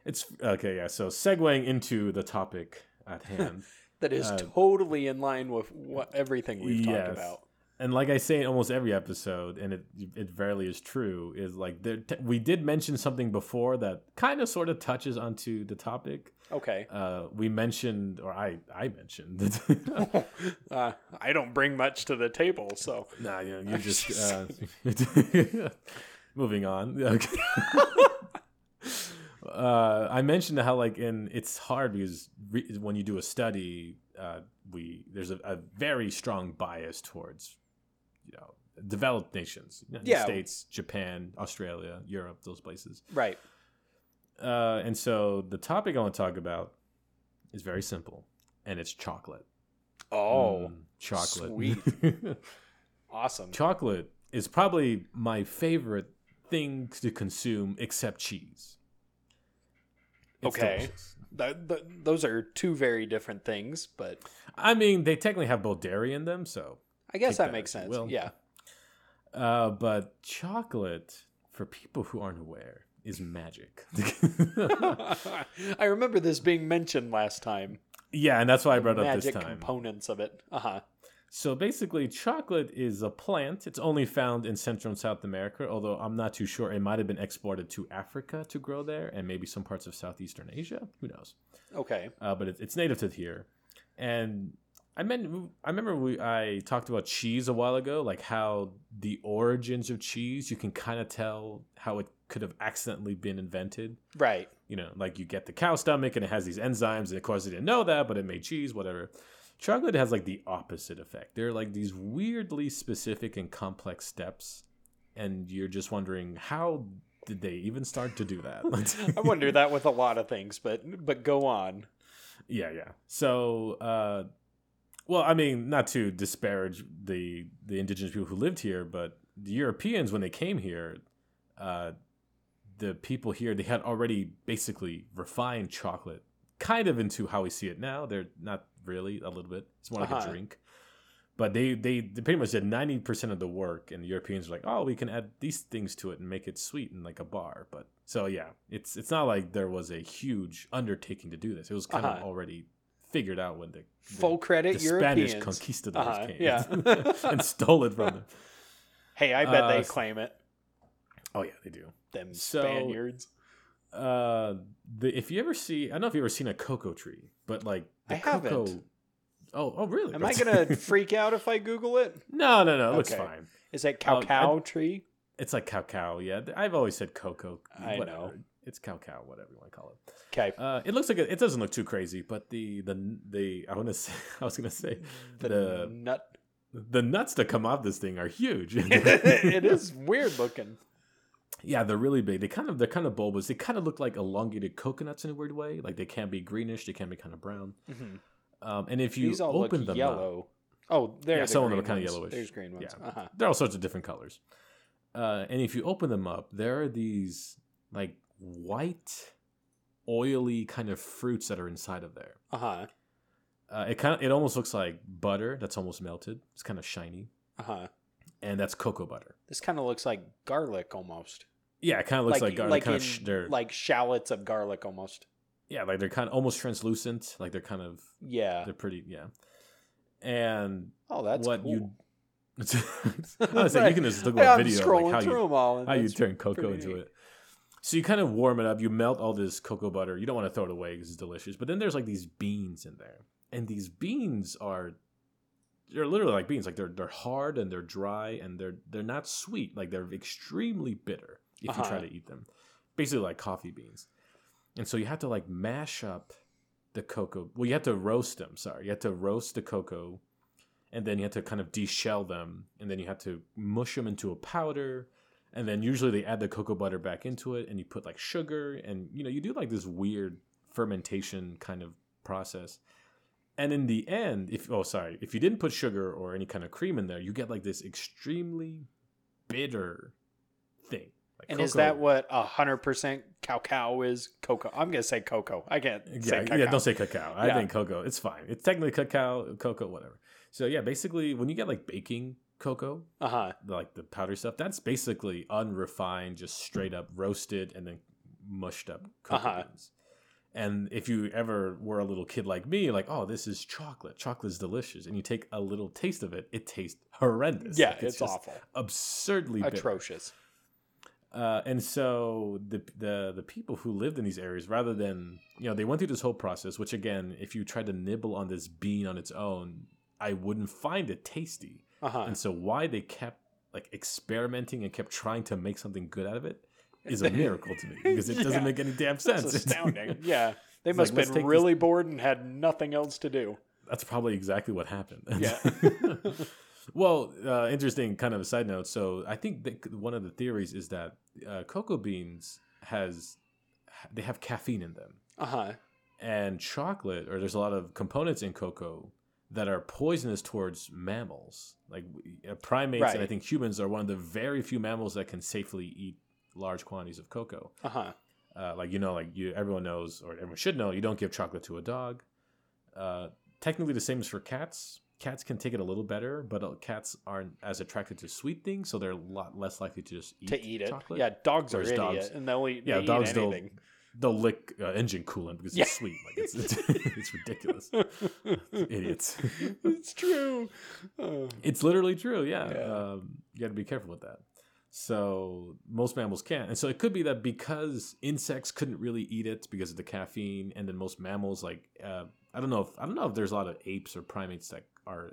it's okay. Yeah. So segueing into the topic at <laughs> hand. that is uh, totally in line with what everything we've yes. talked about. And like I say in almost every episode, and it it rarely is true, is like there t- we did mention something before that kind of sort of touches onto the topic. Okay. Uh, we mentioned, or I I mentioned. <laughs> uh, I don't bring much to the table, so nah, you know, you just <laughs> uh, <laughs> moving on. Okay. uh, I mentioned how like in it's hard because re- when you do a study, uh, we there's a, a very strong bias towards you know developed nations, United Yeah. States, Japan, Australia, Europe, those places. right. Uh, and so the topic I want to talk about is very simple, and it's chocolate. Oh, Mm, chocolate. sweet. <laughs> awesome. chocolate is probably my favorite thing to consume except cheese. It's Okay. delicious. Th- th- those are two very different things, but I mean, they technically have both dairy in them, so. I guess that that makes sense. will. Yeah. Uh, but chocolate, for people who aren't aware, is magic. <laughs> I remember this being mentioned last time. yeah, and that's why I brought it up this time. components of it. Uh huh. So basically, chocolate is a plant. It's only found in Central and South America, although I'm not too sure. It might have been exported to Africa to grow there and maybe some parts of Southeastern Asia. Who knows? Okay. Uh, but it, it's native to here. And I meant I remember we I talked about cheese a while ago, like how the origins of cheese you can kind of tell how it could have accidentally been invented. Right. You know, like you get the cow stomach and it has these enzymes, and of course they didn't know that, but it made cheese, whatever. Chocolate has like the opposite effect. There are like these weirdly specific and complex steps, and you're just wondering how did they even start to do that? <laughs> I wonder that with a lot of things, but but go on. Yeah, yeah. So, uh, well, I mean, not to disparage the the indigenous people who lived here, but the Europeans when they came here, uh, the people here they had already basically refined chocolate, kind of into how we see it now. They're not really a little bit. It's more like Uh-huh. a drink. But they, they they pretty much did ninety percent of the work, and the Europeans were like, "Oh, we can add these things to it and make it sweet and like a bar." But so yeah, it's it's not like there was a huge undertaking to do this. It was kind of Uh-huh. already figured out when the, the, Full credit the Spanish conquistadors Uh-huh, came <laughs> yeah. and stole it from them. <laughs> hey, I bet Uh, they claim it. Oh yeah, they do. Them so- Spaniards. Uh, the if you ever see, I don't know if you ever seen a cocoa tree, but like the I haven't. cocoa. Oh, oh, really? Am I gonna <laughs> freak out if I Google it? no, no, no. It looks fine. Is that Um, cacao tree? It's like cacao. Yeah, I've always said cocoa. I whatever. know. It's cow cow, whatever you want to call it. Okay. Uh, it looks like it, it doesn't look too crazy, but the the the I want to <laughs> say I was gonna say The, the nut. the nuts that come off this thing are huge. <laughs> <laughs> it is weird looking. Yeah, they're really big. They kind of they're kind of bulbous. They kind of look like elongated coconuts in a weird way. Like they can be greenish, they can be kind of brown. Mhm. Um, and if you These all open look them Up, oh, there. Yeah, the some of them are kinda yellowish. There's green ones. Yeah. Uh-huh. there are all sorts of different colors. Uh, and if you open them up, there are these like white, oily kind of fruits that are inside of there. Uh-huh. Uh, it kind of it almost looks like butter that's almost melted. It's kind of shiny, Uh-huh. and that's cocoa butter. This kind of looks like garlic almost. Yeah, it kind of looks like, like, like kind in, of sh- they're like shallots of garlic almost. yeah, like they're kind of almost translucent. Like they're kind of Yeah. they're pretty yeah. And Oh, that's what cool. you <laughs> I was saying you can just look at a video like how you them all. and how you turn cocoa into it. So you kind of warm it up. You melt all this cocoa butter. You don't want to throw it away because it's delicious. But then there's like these beans in there, and these beans are they're literally like beans. Like they're they're hard and they're dry and they're they're not sweet. Like they're extremely bitter if you try Uh-huh. to eat them. Basically like coffee beans. And so you have to like mash up the cocoa. Well, you have to roast them. Sorry, you have to roast the cocoa, and then you have to kind of deshell them, and then you have to mush them into a powder, and then usually they add the cocoa butter back into it, and you put like sugar, and you know you do like this weird fermentation kind of process. And in the end, if oh sorry, if you didn't put sugar or any kind of cream in there, you get like this extremely bitter thing. Like And is that what a hundred percent cacao is? Cocoa. I'm gonna say cocoa. I can't say yeah, cacao. yeah, don't say cacao. I Yeah. think cocoa. It's fine. It's technically cacao, cocoa, whatever. So yeah, basically, when you get like baking cocoa, Uh huh. like the powder stuff, that's basically unrefined, just straight up roasted and then mushed up cocoa Uh-huh. beans. And if you ever were a little kid like me, like, oh, this is chocolate. Chocolate is delicious, and you take a little taste of it, it tastes horrendous. Yeah, Like, it's, just awful. absurdly. Atrocious. Uh, and so the the the people who lived in these areas, rather than you know, they went through this whole process. Which again, if you tried to nibble on this bean on its own, I wouldn't find it tasty. Uh huh. And so why they kept like experimenting and kept trying to make something good out of it is a miracle to me <laughs> because it doesn't make any damn That's sense. astounding. yeah. They It's must like, have been this- really bored and had nothing else to do. That's probably exactly what happened. <laughs> Yeah. <laughs> well, uh, interesting kind of a side note. So I think that one of the theories is that uh, cocoa beans has they have caffeine in them, Uh huh. and chocolate or there's a lot of components in cocoa that are poisonous towards mammals, like uh, primates, and I think humans are one of the very few mammals that can safely eat large quantities of cocoa. Uh huh. Uh, like you know, like you, everyone knows or everyone should know, you don't give chocolate to a dog. Uh, technically, the same is for cats. Cats can take it a little better, but uh, cats aren't as attracted to sweet things, so they're a lot less likely to just eat To eat it. Yeah. Dogs are Whereas idiot, dogs- and they'll eat. Yeah, they dogs eat don't- anything. they'll lick uh, engine coolant because Yeah. it's sweet. Like it's it's, <laughs> it's ridiculous. Idiots. <laughs> it's true. Oh. It's literally true. Yeah. Yeah. Um, you got to be careful with that. So most mammals can't, and so it could be that because insects couldn't really eat it because of the caffeine, and then most mammals, like uh, I don't know if I don't know if there's a lot of apes or primates that are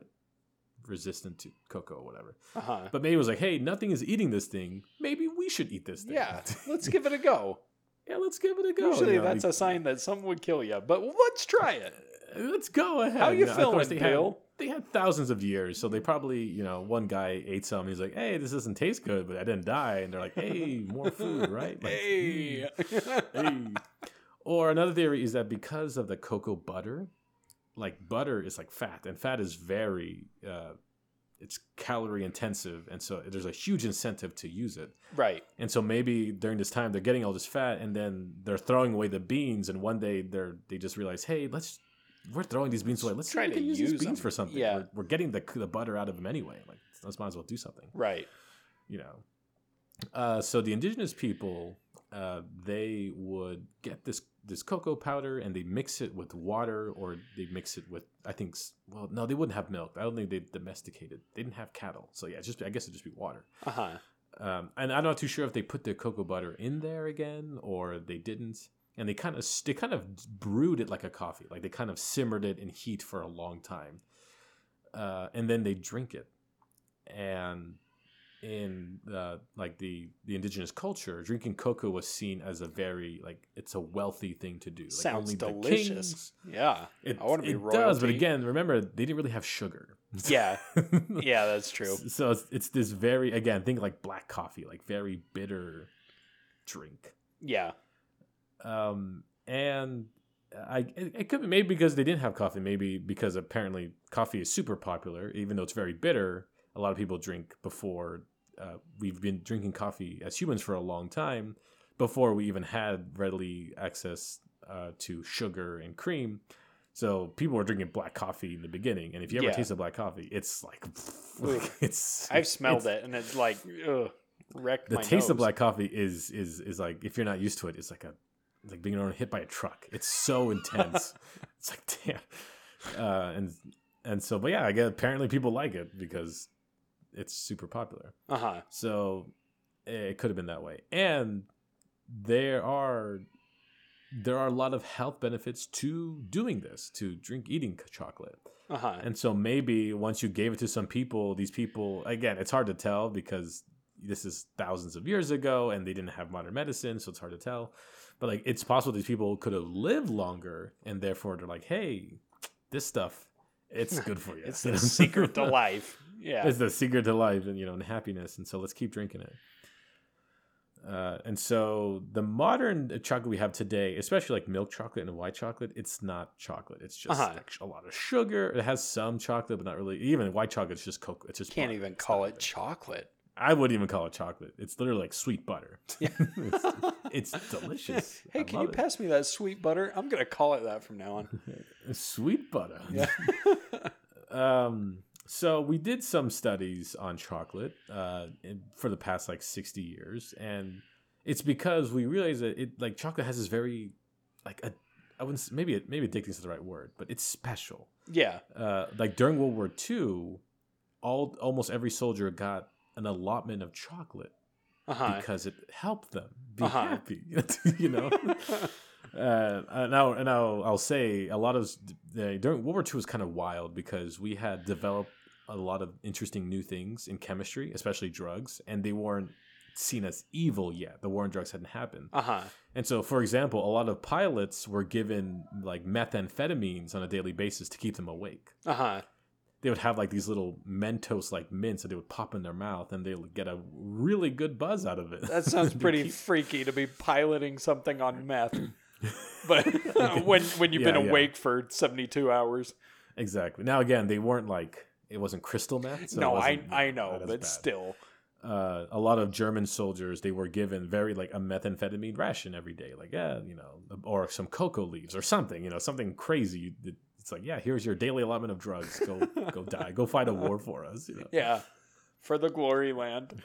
resistant to cocoa or whatever. Uh-huh. But maybe it was like, hey, nothing is eating this thing. Maybe we should eat this thing. Yeah, <laughs> let's give it a go. Yeah, let's give it a go. Usually you know, that's like, a sign that someone would kill you, but let's try it. Let's go ahead. How you know, feeling, they had- Bill? they had thousands of years, so they probably, you know, one guy ate some. He's like, "Hey, this doesn't taste good," but I didn't die, and they're like, "Hey, more food, right?" Like, Hey. mm, hey. <laughs> Or another theory is that because of the cocoa butter, like butter is like fat, and fat is very, uh, it's calorie intensive, and so there's a huge incentive to use it. right. And so maybe during this time they're getting all this fat, and then they're throwing away the beans, and one day they're they just realize, hey, let's we're throwing these beans away. Let's Try to use, use these beans them. for something. Yeah. we're, we're getting the the butter out of them anyway. Like let's might as well do something. Right. You know. Uh, so the indigenous people, uh, they would get this this cocoa powder and they mix it with water, or they mix it with I think well no they wouldn't have milk. I don't think they domesticated. They didn't have cattle, so yeah, just I guess it'd just be water. Uh-huh. Um, and I'm not too sure if they put the cocoa butter in there again or they didn't. And they kind of they kind of brewed it like a coffee, like they kind of simmered it in heat for a long time, uh, and then they drink it. And in uh, like the the indigenous culture, drinking cocoa was seen as a very like it's a wealthy thing to do. Like Sounds the delicious. kings- Yeah. It, I wanna be it does, but again, remember they didn't really have sugar. Yeah. <laughs> Yeah, that's true. So it's, it's this very again think like black coffee, like very bitter drink. Yeah. Um, and I it, it could be maybe because they didn't have coffee, maybe because apparently coffee is super popular, even though it's very bitter. A lot of people drink before. Uh, we've been drinking coffee as humans for a long time before we even had readily access uh, to sugar and cream. So people were drinking black coffee in the beginning, and if you ever Yeah. tasted black coffee, it's like, <laughs> Ugh. it's. I've smelled it's- it and it's like ugh, wrecked the taste of black coffee is is is like if you're not used to it, it's like a like being hit by a truck. It's so <laughs> intense. it's like damn. Uh, and and so, but yeah, I guess apparently people like it because it's super popular. Uh-huh. So it could have been that way. And there are there are a lot of health benefits to doing this, to drink eating chocolate. Uh-huh. And so maybe once you gave it to some people, these people again, it's hard to tell because this is thousands of years ago and they didn't have modern medicine, so it's hard to tell. But like it's possible these people could have lived longer and therefore they're like, "Hey, this stuff it's <laughs> good for <laughs> you." It's the secret to life. Yeah. It's the secret to life and you know and happiness, and so let's keep drinking it. Uh, and so the modern chocolate we have today, especially like milk chocolate and white chocolate, it's not chocolate. It's just Uh-huh. a lot of sugar. It has some chocolate, but not really. Even white chocolate is just cocoa. It's just Can't butter. even It's call it chocolate. I wouldn't even call it chocolate. It's literally like sweet butter. <laughs> Yeah. it's, <laughs> it's delicious. Hey, I can you it. pass me that sweet butter? I'm gonna call it that from now on. <laughs> sweet butter? Yeah. Um, so we did some studies on chocolate uh, in, for the past like 60 years, and it's because we realized that it like chocolate has this very like a I wouldn't maybe it, maybe addicting is the right word, but it's special. yeah. Uh, like during World War II, all almost every soldier got an allotment of chocolate Uh-huh. because it helped them be Uh-huh. happy. <laughs> you know. <laughs> Uh, now, and I'll, I'll say a lot of the, during World War II was kind of wild because we had developed a lot of interesting new things in chemistry, especially drugs, and they weren't seen as evil yet. The war on drugs hadn't happened, uh-huh. and so, for example, a lot of pilots were given like methamphetamines on a daily basis to keep them awake. Uh-huh. They would have like these little Mentos like mints that they would pop in their mouth, and they would get a really good buzz out of it. That <laughs> sounds pretty keep- freaky to be piloting something on meth. <laughs> But <laughs> when when you've Yeah, been yeah. awake for 72 hours. Exactly. Now again, they weren't like it wasn't crystal meth. so no, I I know, but bad. still. uh, a lot of German soldiers they were given very like a methamphetamine ration every day, like yeah, you know, or some cocoa leaves or something, you know, something crazy. It's like yeah, here's your daily allotment of drugs. Go go die. Go fight a war for us. You know, <laughs> Yeah. For the glory land.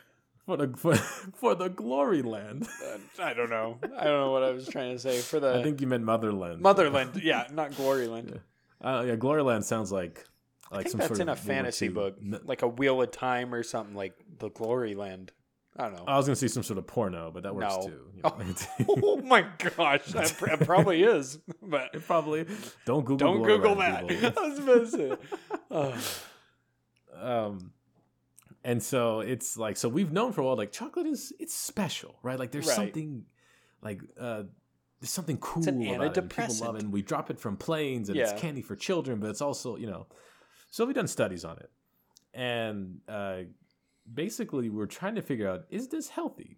For the for, <laughs> for the glory land. <laughs> Uh, I don't know. I don't know what I was trying to say for the I think you meant motherland. motherland. <laughs> Yeah, not gloryland. Uh, yeah, Gloryland sounds like I like think some that's sort in a of War fantasy book, like a Wheel of Time or something like the Gloryland. I don't know. I was gonna say some sort of porno, but that works No. too. you know. oh my gosh, that pr- it probably is, but It probably don't Google. don't Google that. people. I was about to say. Oh, um and so it's like so we've known for a while like chocolate is it's special right like there's Right. something like uh there's something cool an about it and people love it and we drop it from planes and Yeah. it's candy for children but it's also you know so we've done studies on it and uh basically we're trying to figure out is this healthy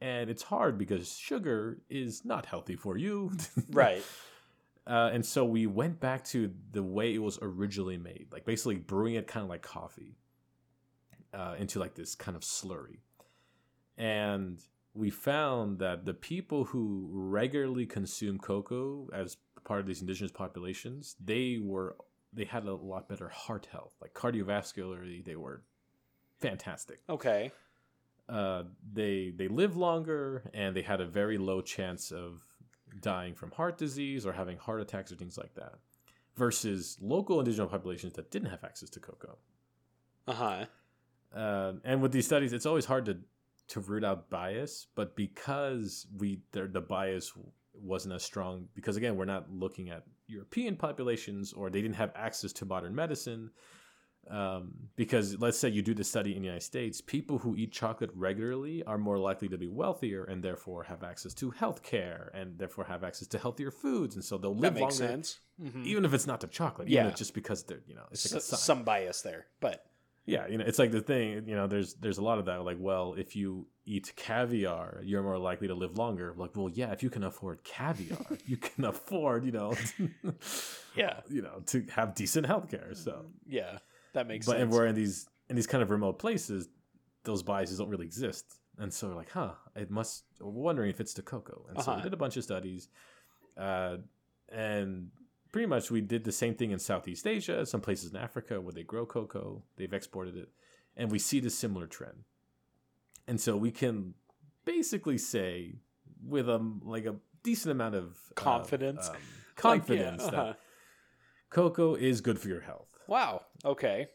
and it's hard because sugar is not healthy for you <laughs> right. uh, and so we went back to the way it was originally made, like basically brewing it kind of like coffee uh, into like this kind of slurry. And we found that the people who regularly consume cocoa as part of these indigenous populations, they were they had a lot better heart health, like cardiovascularly, they were fantastic. Okay. Uh, they they lived longer and they had a very low chance of dying from heart disease or having heart attacks or things like that versus local indigenous populations that didn't have access to cocoa Uh huh. Uh, and with these studies it's always hard to to root out bias but because we the, the bias wasn't as strong because again we're not looking at european populations or they didn't have access to modern medicine um, because let's say you do the study in the United States, people who eat chocolate regularly are more likely to be wealthier and therefore have access to health care and therefore have access to healthier foods. And so they'll That live makes longer, sense. Mhm. even if it's not the chocolate, Yeah. just because they're, you know, it's like a S- sign. some bias there, but Yeah, you know, it's like the thing, you know, there's there's a lot of that. Like, well, if you eat caviar, you're more likely to live longer. Like, well, yeah, if you can afford caviar, you can <laughs> afford, you know, <laughs> Yeah. you know, to have decent healthcare. So, yeah, that makes but sense. and we're in these in these kind of remote places, those biases don't really exist, and so we're like, huh, it must. We're wondering if it's the cocoa, and so we Uh-huh. did a bunch of studies, uh, and pretty much we did the same thing in Southeast Asia, some places in Africa where they grow cocoa, they've exported it, and we see the similar trend, and so we can basically say with a like a decent amount of uh, Confidence. um, <laughs> Like, yeah, confidence uh-huh. that cocoa is good for your health Wow. Okay.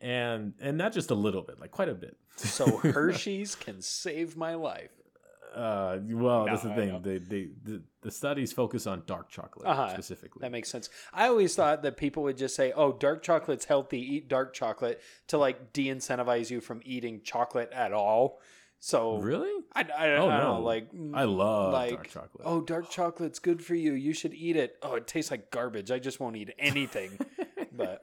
and and not just a little bit, like quite a bit. So Hershey's can save my life. <laughs> uh, well, that's the I thing. They, they, the, the studies focus on dark chocolate Uh-huh. specifically. That makes sense. I always thought that people would just say, "Oh, dark chocolate's healthy. Eat dark chocolate," to like de-incentivize you from eating chocolate at all. So really? I, I, Oh, I don't no. know, like I love like, dark chocolate. Oh, dark chocolate's good for you. You should eat it. Oh, it tastes like garbage. I just won't eat anything. <laughs> but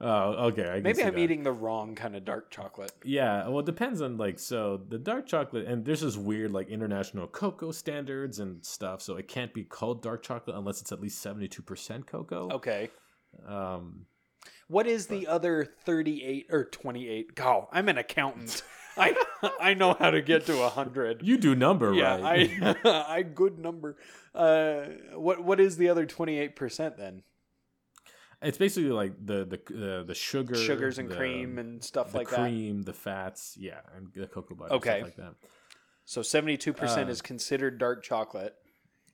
Oh, okay. I maybe I'm that. eating the wrong kind of dark chocolate. Yeah, well, it depends on like so the dark chocolate, and there's this weird like international cocoa standards and stuff. So it can't be called dark chocolate unless it's at least seventy two percent cocoa. Okay. Um, What is the other 38 or 28? God, I'm an accountant. <laughs> I I know how to get to 100. you do number yeah, right. I <laughs> I good number. Uh what what is the other 28% then? It's basically like the the uh, the sugar, Sugars and the- cream and stuff the like that. cream, the fats, yeah, and the cocoa butter, Okay. stuff like that. So 72% Uh, is considered dark chocolate,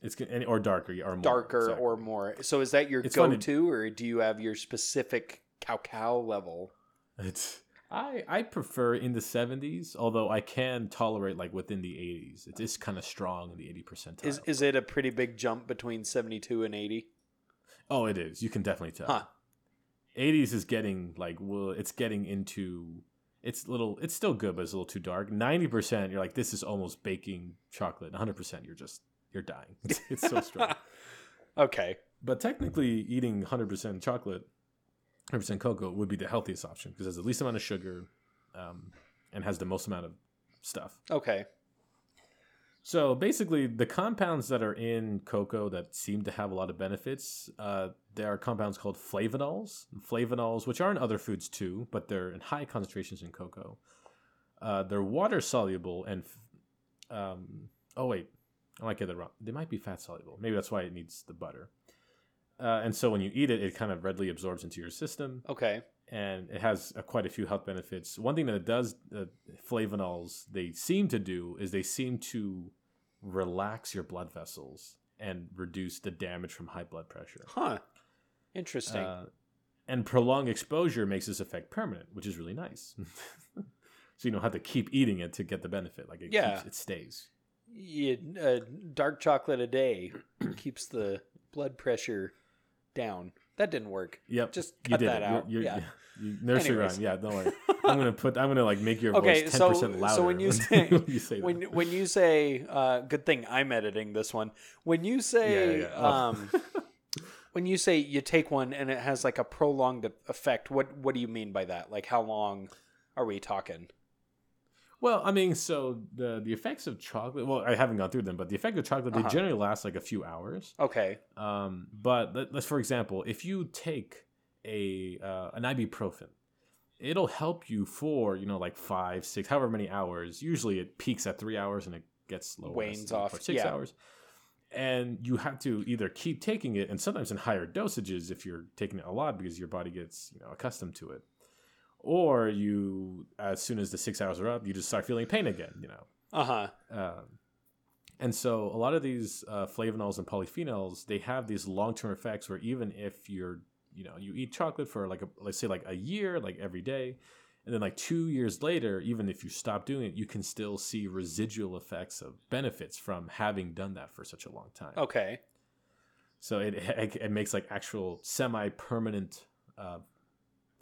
It's or darker or more, darker exactly. or more. So is that your funny- go-to or do you have your specific cacao level? It's I I prefer in the seventies, although I can tolerate like within the eighties. It is kind of strong in the eighty percentile. Is is it a pretty big jump between 72 and 80? Oh, it is. You can definitely tell. Huh. Eighties is getting like well, it's getting into. It's little. It's still good, but it's a little too dark. Ninety percent, you're like this is almost baking chocolate. One hundred percent, you're just you're dying. It's, it's so strong. <laughs> Okay. But technically, eating 100% chocolate, 100% cocoa would be the healthiest option because it has the least amount of sugar um, and has the most amount of stuff. Okay. So basically, the compounds that are in cocoa that seem to have a lot of benefits, uh, there are compounds called flavonols. Flavonols, which are in other foods too, but they're in high concentrations in cocoa. Uh, they're water soluble and, um, oh wait, I might get that wrong. They might be fat soluble. Maybe that's why it needs the butter. Uh, and so when you eat it, it kind of readily absorbs into your system, Okay. And it has uh, quite a few health benefits. One thing that it does, uh, flavonols, they seem to do is they seem to relax your blood vessels and reduce the damage from high blood pressure. Huh. Interesting. Uh, and prolonged exposure makes this effect permanent, which is really nice. <laughs> so you don't have to keep eating it to get the benefit. Like it Yeah. keeps, it stays. Yeah, uh, dark chocolate a day <clears throat> keeps the blood pressure down. That didn't work. Yep, Just you cut did that it. You're- out. you're- yeah. <laughs> you- nursery Anyways. rhyme. Yeah, don't worry. <laughs> I'm gonna put. I'm gonna like make your Okay, voice ten so- percent so louder. <laughs> when you say- when you say when when you say uh, good thing I'm editing this one. When you say Yeah, yeah, yeah. Um, when you say you take one and it has like a prolonged effect, what what do you mean by that? Like how long are we talking? Well, I mean, so the the effects of chocolate. Well, I haven't gone through them, but the effect of chocolate Uh-huh. they generally last like a few hours. Okay. Um, but let, let's for example, if you take a uh, an ibuprofen, it'll help you for you know like five, six, however many hours. Usually, it peaks at three hours and it gets lower, Wanes off, for six yeah. hours. And you have to either keep taking it, and sometimes in higher dosages if you're taking it a lot because your body gets you know accustomed to it, or you as soon as the six hours are up, you just start feeling pain again. You know, Uh huh. um, and so a lot of these uh, flavonols and polyphenols, they have these long-term effects where even if you're, you know, you eat chocolate for like a, let's say like a year, like every day, and then like two years later, even if you stop doing it, you can still see residual effects of benefits from having done that for such a long time. Okay. So it, it, it makes like actual semi-permanent uh,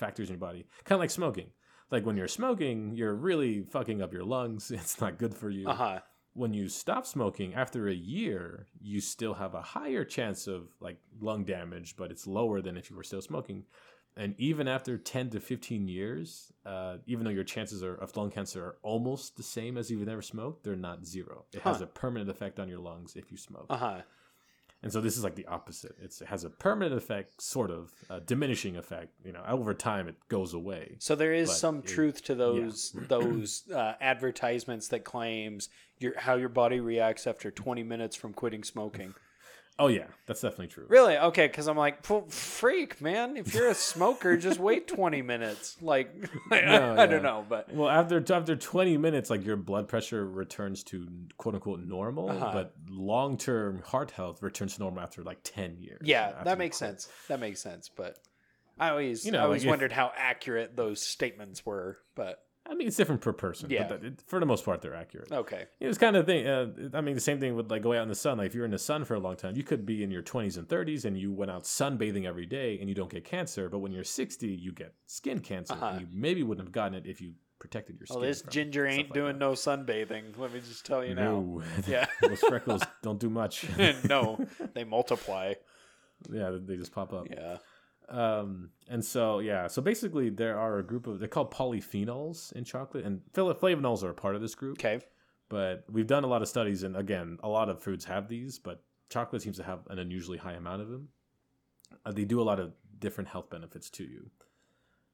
factors in your body, kind of like smoking. Like when you're smoking, you're really fucking up your lungs. <laughs> It's not good for you Uh huh. when you stop smoking after a year, you still have a higher chance of like lung damage, but it's lower than if you were still smoking. And even after 10 to 15 years, uh, even though your chances are, of lung cancer are almost the same as if you never smoked, they're not zero. It has a permanent effect on your lungs if you smoke. Uh huh. And so this is like the opposite. It's, it has a permanent effect, sort of, a diminishing effect. You know, over time it goes away. So there is some it- truth to those <clears throat> those uh, advertisements that claims your how your body reacts after 20 minutes from quitting smoking. Oh yeah, that's definitely true. Really? Okay, because I'm like, freak, man. If you're a smoker, just wait 20 minutes. Like, <laughs> <laughs> I, No, I yeah. don't know, but Well, after after 20 minutes, like your blood pressure returns to quote unquote normal, Uh-huh. but long term heart health returns to normal after like 10 years. yeah, that makes sense. That makes sense. But I always, You know, I always like if- wondered how accurate those statements were. But I mean, it's different per person, Yeah. but that, for the most part, they're accurate. okay, It's kind of thing. Uh, I mean, the same thing with like going out in the sun. Like if you're in the sun for a long time, you could be in your 20s and 30s, and you went out sunbathing every day, and you don't get cancer. But when you're 60, you get skin cancer, Uh-huh. and you maybe wouldn't have gotten it if you protected your skin. well, this ginger ain't like doing that. no sunbathing. Let me just tell you now. No. <laughs> Yeah. <laughs> those freckles don't do much. <laughs> no, they multiply. yeah, they just pop up. Yeah. Um, and so yeah, so basically there are a group of they're called polyphenols in chocolate, and fla- flavonols are a part of this group. Okay. But we've done a lot of studies, and again, a lot of foods have these, but chocolate seems to have an unusually high amount of them. Uh, they do a lot of different health benefits to you,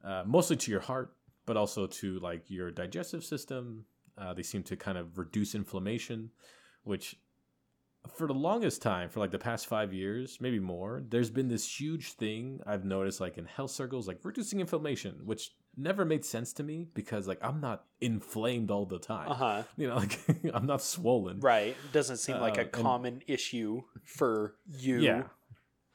uh, mostly to your heart, but also to like your digestive system. Uh, they seem to kind of reduce inflammation, which for the longest time, for like the past five years, maybe more, there's been this huge thing I've noticed like in health circles, like reducing inflammation, which never made sense to me because like I'm not inflamed all the time. Uh huh. You know, <laughs> like I'm not swollen. Right. Doesn't seem like Uh, a and- common issue for you. Yeah.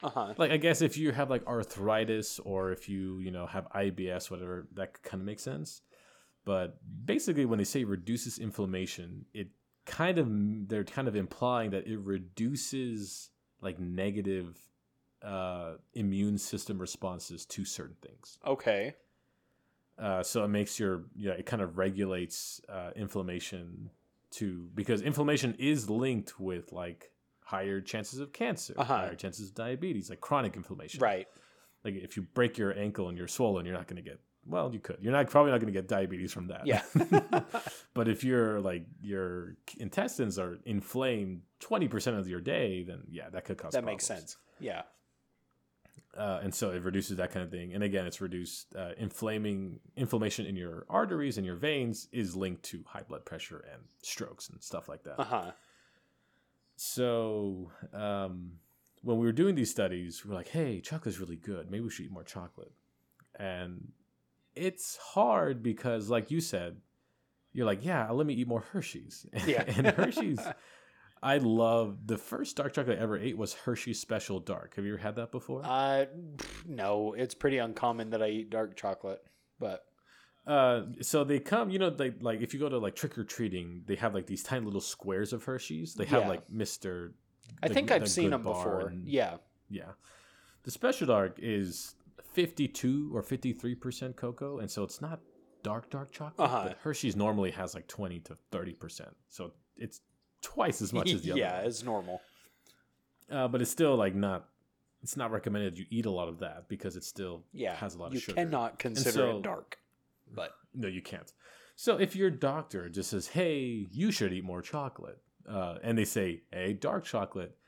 Uh huh. Like I guess if you have like arthritis or if you, you know, have IBS, whatever, that kind of makes sense. But basically when they say reduces inflammation, it kind of they're kind of implying that it reduces like negative uh immune system responses to certain things. Okay. Uh, so it makes your yeah it kind of regulates uh, inflammation to because inflammation is linked with like higher chances of cancer, Uh-huh. higher chances of diabetes, like chronic inflammation. Right. Like if you break your ankle and you're swollen, you're not going to get well, you could. You're not probably not going to get diabetes from that. Yeah. <laughs> but if you're like your intestines are inflamed 20% of your day, then yeah, that could cause that makes sense. Yeah. uh, and so it reduces that kind of thing. And again, it's reduced uh, inflaming inflammation in your arteries and your veins is linked to high blood pressure and strokes and stuff like that. Uh huh. So um, when we were doing these studies, we were like, "Hey, chocolate's really good. Maybe we should eat more chocolate." And it's hard because, like you said, you're like, yeah, let me eat more Hershey's. <laughs> Yeah. and <laughs> Hershey's, I love the first dark chocolate I ever ate was Hershey's Special Dark. Have you ever had that before? Uh, no, it's pretty uncommon that I eat dark chocolate, but Uh, so they come, you know, they like if you go to like trick or treating, they have like these tiny little squares of Hershey's. They have Yeah. like Mister. I the- think I've seen them before. and- Yeah. Yeah, the special dark is fifty-two or fifty-three percent cocoa, and so it's not dark dark chocolate. Uh-huh. But Hershey's normally has like twenty to thirty percent, so it's twice as much as the <laughs> other. yeah, one. it's normal. uh, but it's still like not. It's not recommended you eat a lot of that because it still Yeah, has a lot of sugar. You cannot consider so- it dark. But No, you can't. So if your doctor just says, "Hey, you should eat more chocolate," uh, and they say, "Hey, dark chocolate,"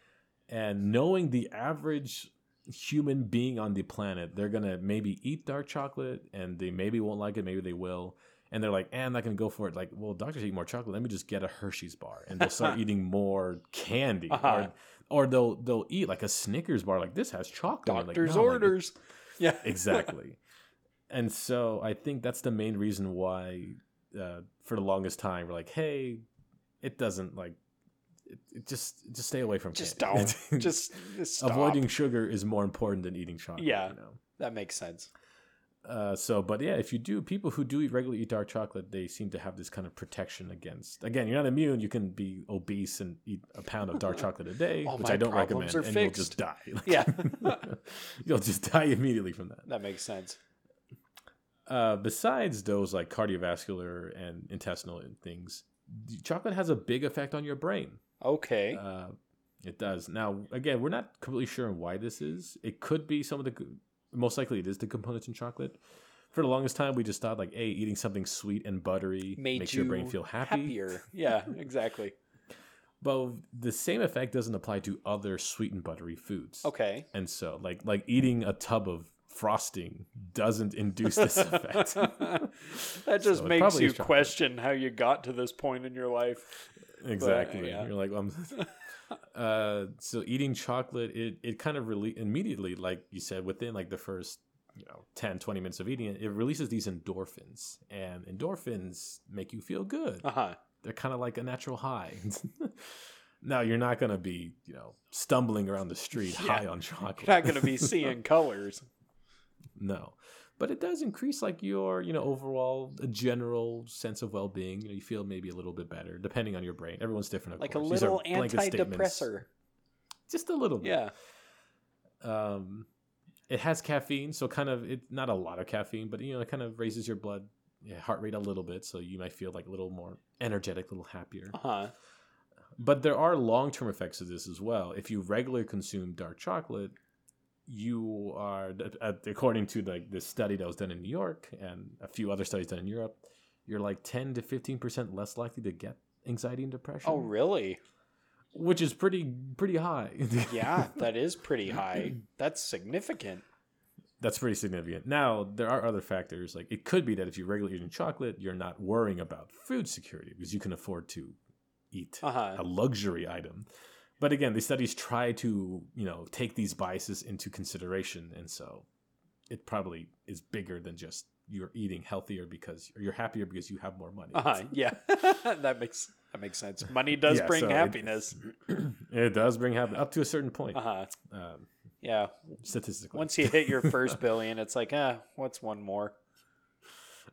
and knowing the average human being on the planet, they're gonna maybe eat dark chocolate, and they maybe won't like it, maybe they will, and they're like, eh, "I'm not gonna go for it." Like, well, doctors eat more chocolate. Let me just get a Hershey's bar, and they'll start <laughs> eating more candy, Uh-huh. or, or they'll they'll eat like a Snickers bar. Like this has chocolate. Like, doctor's no, like, orders. <laughs> yeah. exactly and so i think that's the main reason why uh, for the longest time we're like hey it doesn't like just just stay away from Just candy. don't. <laughs> Just, avoiding sugar is more important than eating chocolate Yeah. you know that makes sense. uh, so but yeah if you do people who do eat regularly eat dark chocolate they seem to have this kind of protection against again you're not immune you can be obese and eat a pound of dark <laughs> chocolate a day which i don't recommend and fixed. you'll just die Like, <laughs> Yeah. you'll just die immediately from that That makes sense. uh, besides those like cardiovascular and intestinal things, chocolate has a big effect on your brain. Okay. Uh, it does. Now, again, we're not completely sure why this is. It could be some of the, most likely it is the components in chocolate. For the longest time, we just thought like, hey, eating something sweet and buttery Made makes you your brain feel happy. happier. Yeah, <laughs> exactly. But the same effect doesn't apply to other sweet and buttery foods. Okay. And so, like, like eating a tub of frosting doesn't induce this <laughs> effect. that just So makes you question how you got to this point in your life. Exactly yeah. you're like um, <laughs> uh so eating chocolate it it kind of rele- immediately like you said within like the first you know 10 20 minutes of eating it it releases these endorphins and endorphins make you feel good Uh huh. they're kind of like a natural high <laughs> now you're not going to be you know stumbling around the street Yeah. high on chocolate You're not going to be <laughs> seeing colors. no but it does increase like your you know overall a general sense of well-being you know you feel maybe a little bit better depending on your brain everyone's different of Like a course. Are little antidepressor. just a little bit Yeah. um it has caffeine so kind of it not a lot of caffeine but you know it kind of raises your blood heart rate a little bit so you might feel like a little more energetic a little happier Uh huh. but there are long-term effects of this as well if you regularly consume dark chocolate you are according to like this study that was done in new york and a few other studies done in europe you're like 10 to 15% less likely to get anxiety and depression Oh, really? which is pretty pretty high <laughs> Yeah, that is pretty high. That's significant. That's pretty significant. Now, there are other factors. Like it could be that if you're regularly eating chocolate, you're not worrying about food security because you can afford to eat Uh huh. a luxury item. But again, the studies try to, you know, take these biases into consideration, and so it probably is bigger than just you're eating healthier because or you're happier because you have more money. Uh. <laughs> Yeah. <laughs> that makes that makes sense. Money does Yeah, bring so happiness. <clears throat> it does bring happiness up to a certain point, Uh huh. um, Yeah. statistically. Once you hit your <laughs> first billion, it's like, ah, what's one more?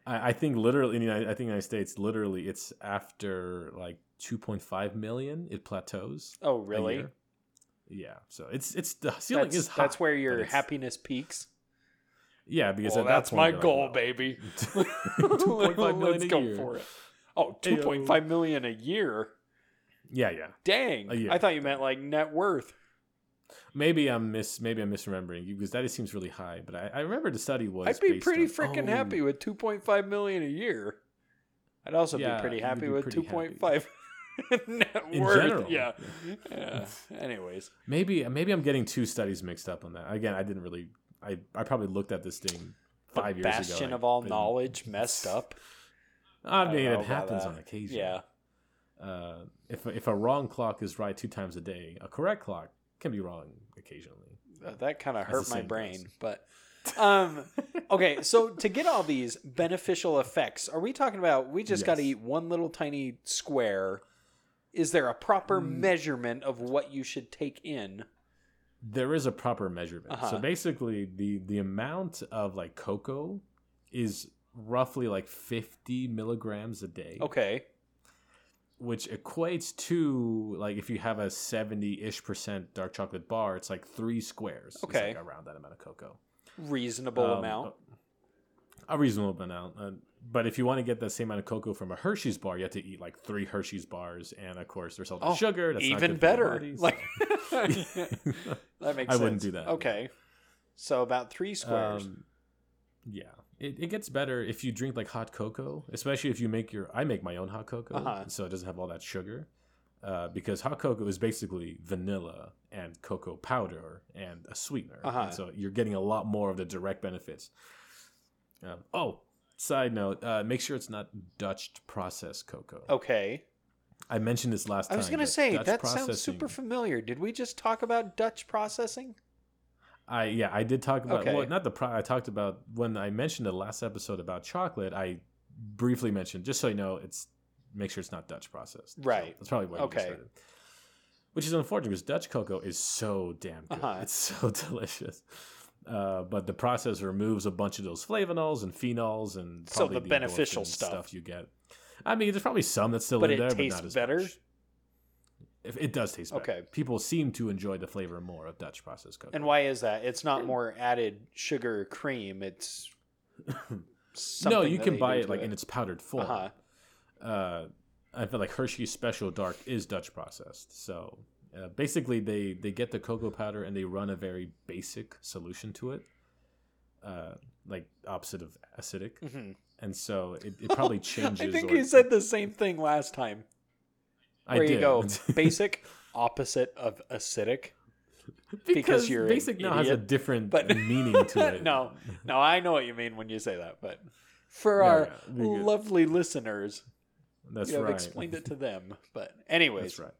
I, I think literally in the United, I think in the United States, literally, it's after like 2.5 million, it plateaus. Oh, really? Yeah. So it's it's the ceiling That's, is high. that's where your happiness peaks. Yeah, because Well, at that that's point, my you're like, goal, well, baby. <laughs> <laughs> 2.5 million Let's a go year. for it. Oh, 2.5 million a year. Yeah, yeah. Dang. Year. I thought you meant like net worth. Maybe I'm miss. Maybe I'm misremembering you because that seems really high. But I, I remember the study was. I'd be pretty freaking oh, happy with 2.5 million a year. I'd also Yeah, be pretty happy be with 2.5 <laughs> net In worth. general. Yeah. yeah. Anyways. Maybe maybe I'm getting two studies mixed up on that. Again, I didn't really. I I probably looked at this thing five the years bastion ago. of all and- knowledge messed up. <laughs> I mean, know it happens on occasion. Yeah. Uh, if if a wrong clock is right two times a day, a correct clock can be wrong occasionally. Uh, That kind of hurt my brain, but <laughs> Um, okay, so to get all these beneficial effects, are we talking about we just got to eat one little tiny square? Is there a proper Mm. measurement of what you should take in? there is a proper measurement. Uh-huh. So basically, the the amount of like cocoa is roughly like 50 milligrams a day, Okay. which equates to like if you have a 70 ish percent dark chocolate bar, it's like three squares. Okay. like around that amount of cocoa. Reasonable Um, amount. A reasonable amount. Uh, but if you want to get the same amount of cocoa from a Hershey's bar, you have to eat like three Hershey's bars, and of course, there's all the Oh, sugar. That's not Even better. body, so- Like <laughs> <laughs> that makes sense. I sense. wouldn't do that. Okay. So about three squares. Um, yeah, it, it gets better if you drink like hot cocoa, especially if you make your. I make my own hot cocoa, Uh-huh. so it doesn't have all that sugar. Uh, because hot cocoa is basically vanilla and cocoa powder and a sweetener, Uh-huh. and so you're getting a lot more of the direct benefits. Um, oh, side note: uh, make sure it's not Dutch processed cocoa. okay. I mentioned this last time. I was going to say Dutch that sounds super familiar. Did we just talk about Dutch processing? I yeah, I did talk about Okay. well, not the pro- I talked about when I mentioned the last episode about chocolate. I briefly mentioned just so you know, it's make sure it's not Dutch processed. So Right. that's probably why you Okay. just heard it. Which is unfortunate because Dutch cocoa is so damn good. Uh-huh. It's <laughs> so delicious. Uh, but the process removes a bunch of those flavonols and phenols and So probably the beneficial endorphin stuff. you get. I mean, there's probably some that's still But in there, but it tastes not as better? much. If it does taste better. Okay. People seem to enjoy the flavor more of Dutch processed cocoa. And why is that? It's not more added sugar cream. It's <laughs> no, you can buy it like in its powdered form. Uh-huh. Uh, I feel like Hershey's Special Dark is Dutch processed. So uh, basically, they they get the cocoa powder and they run a very basic solution to it, uh, like opposite of acidic, Mhm. and so it, it <laughs> probably changes. I think or- you said the same thing last time. I Where you did. go, <laughs> basic, opposite of acidic. <laughs> because you're basic now has a different but- meaning to it. no, no, I know what you mean when you say that, but for Yeah, our yeah, lovely listeners, that's you have right. explained it to them. But anyways, That's right.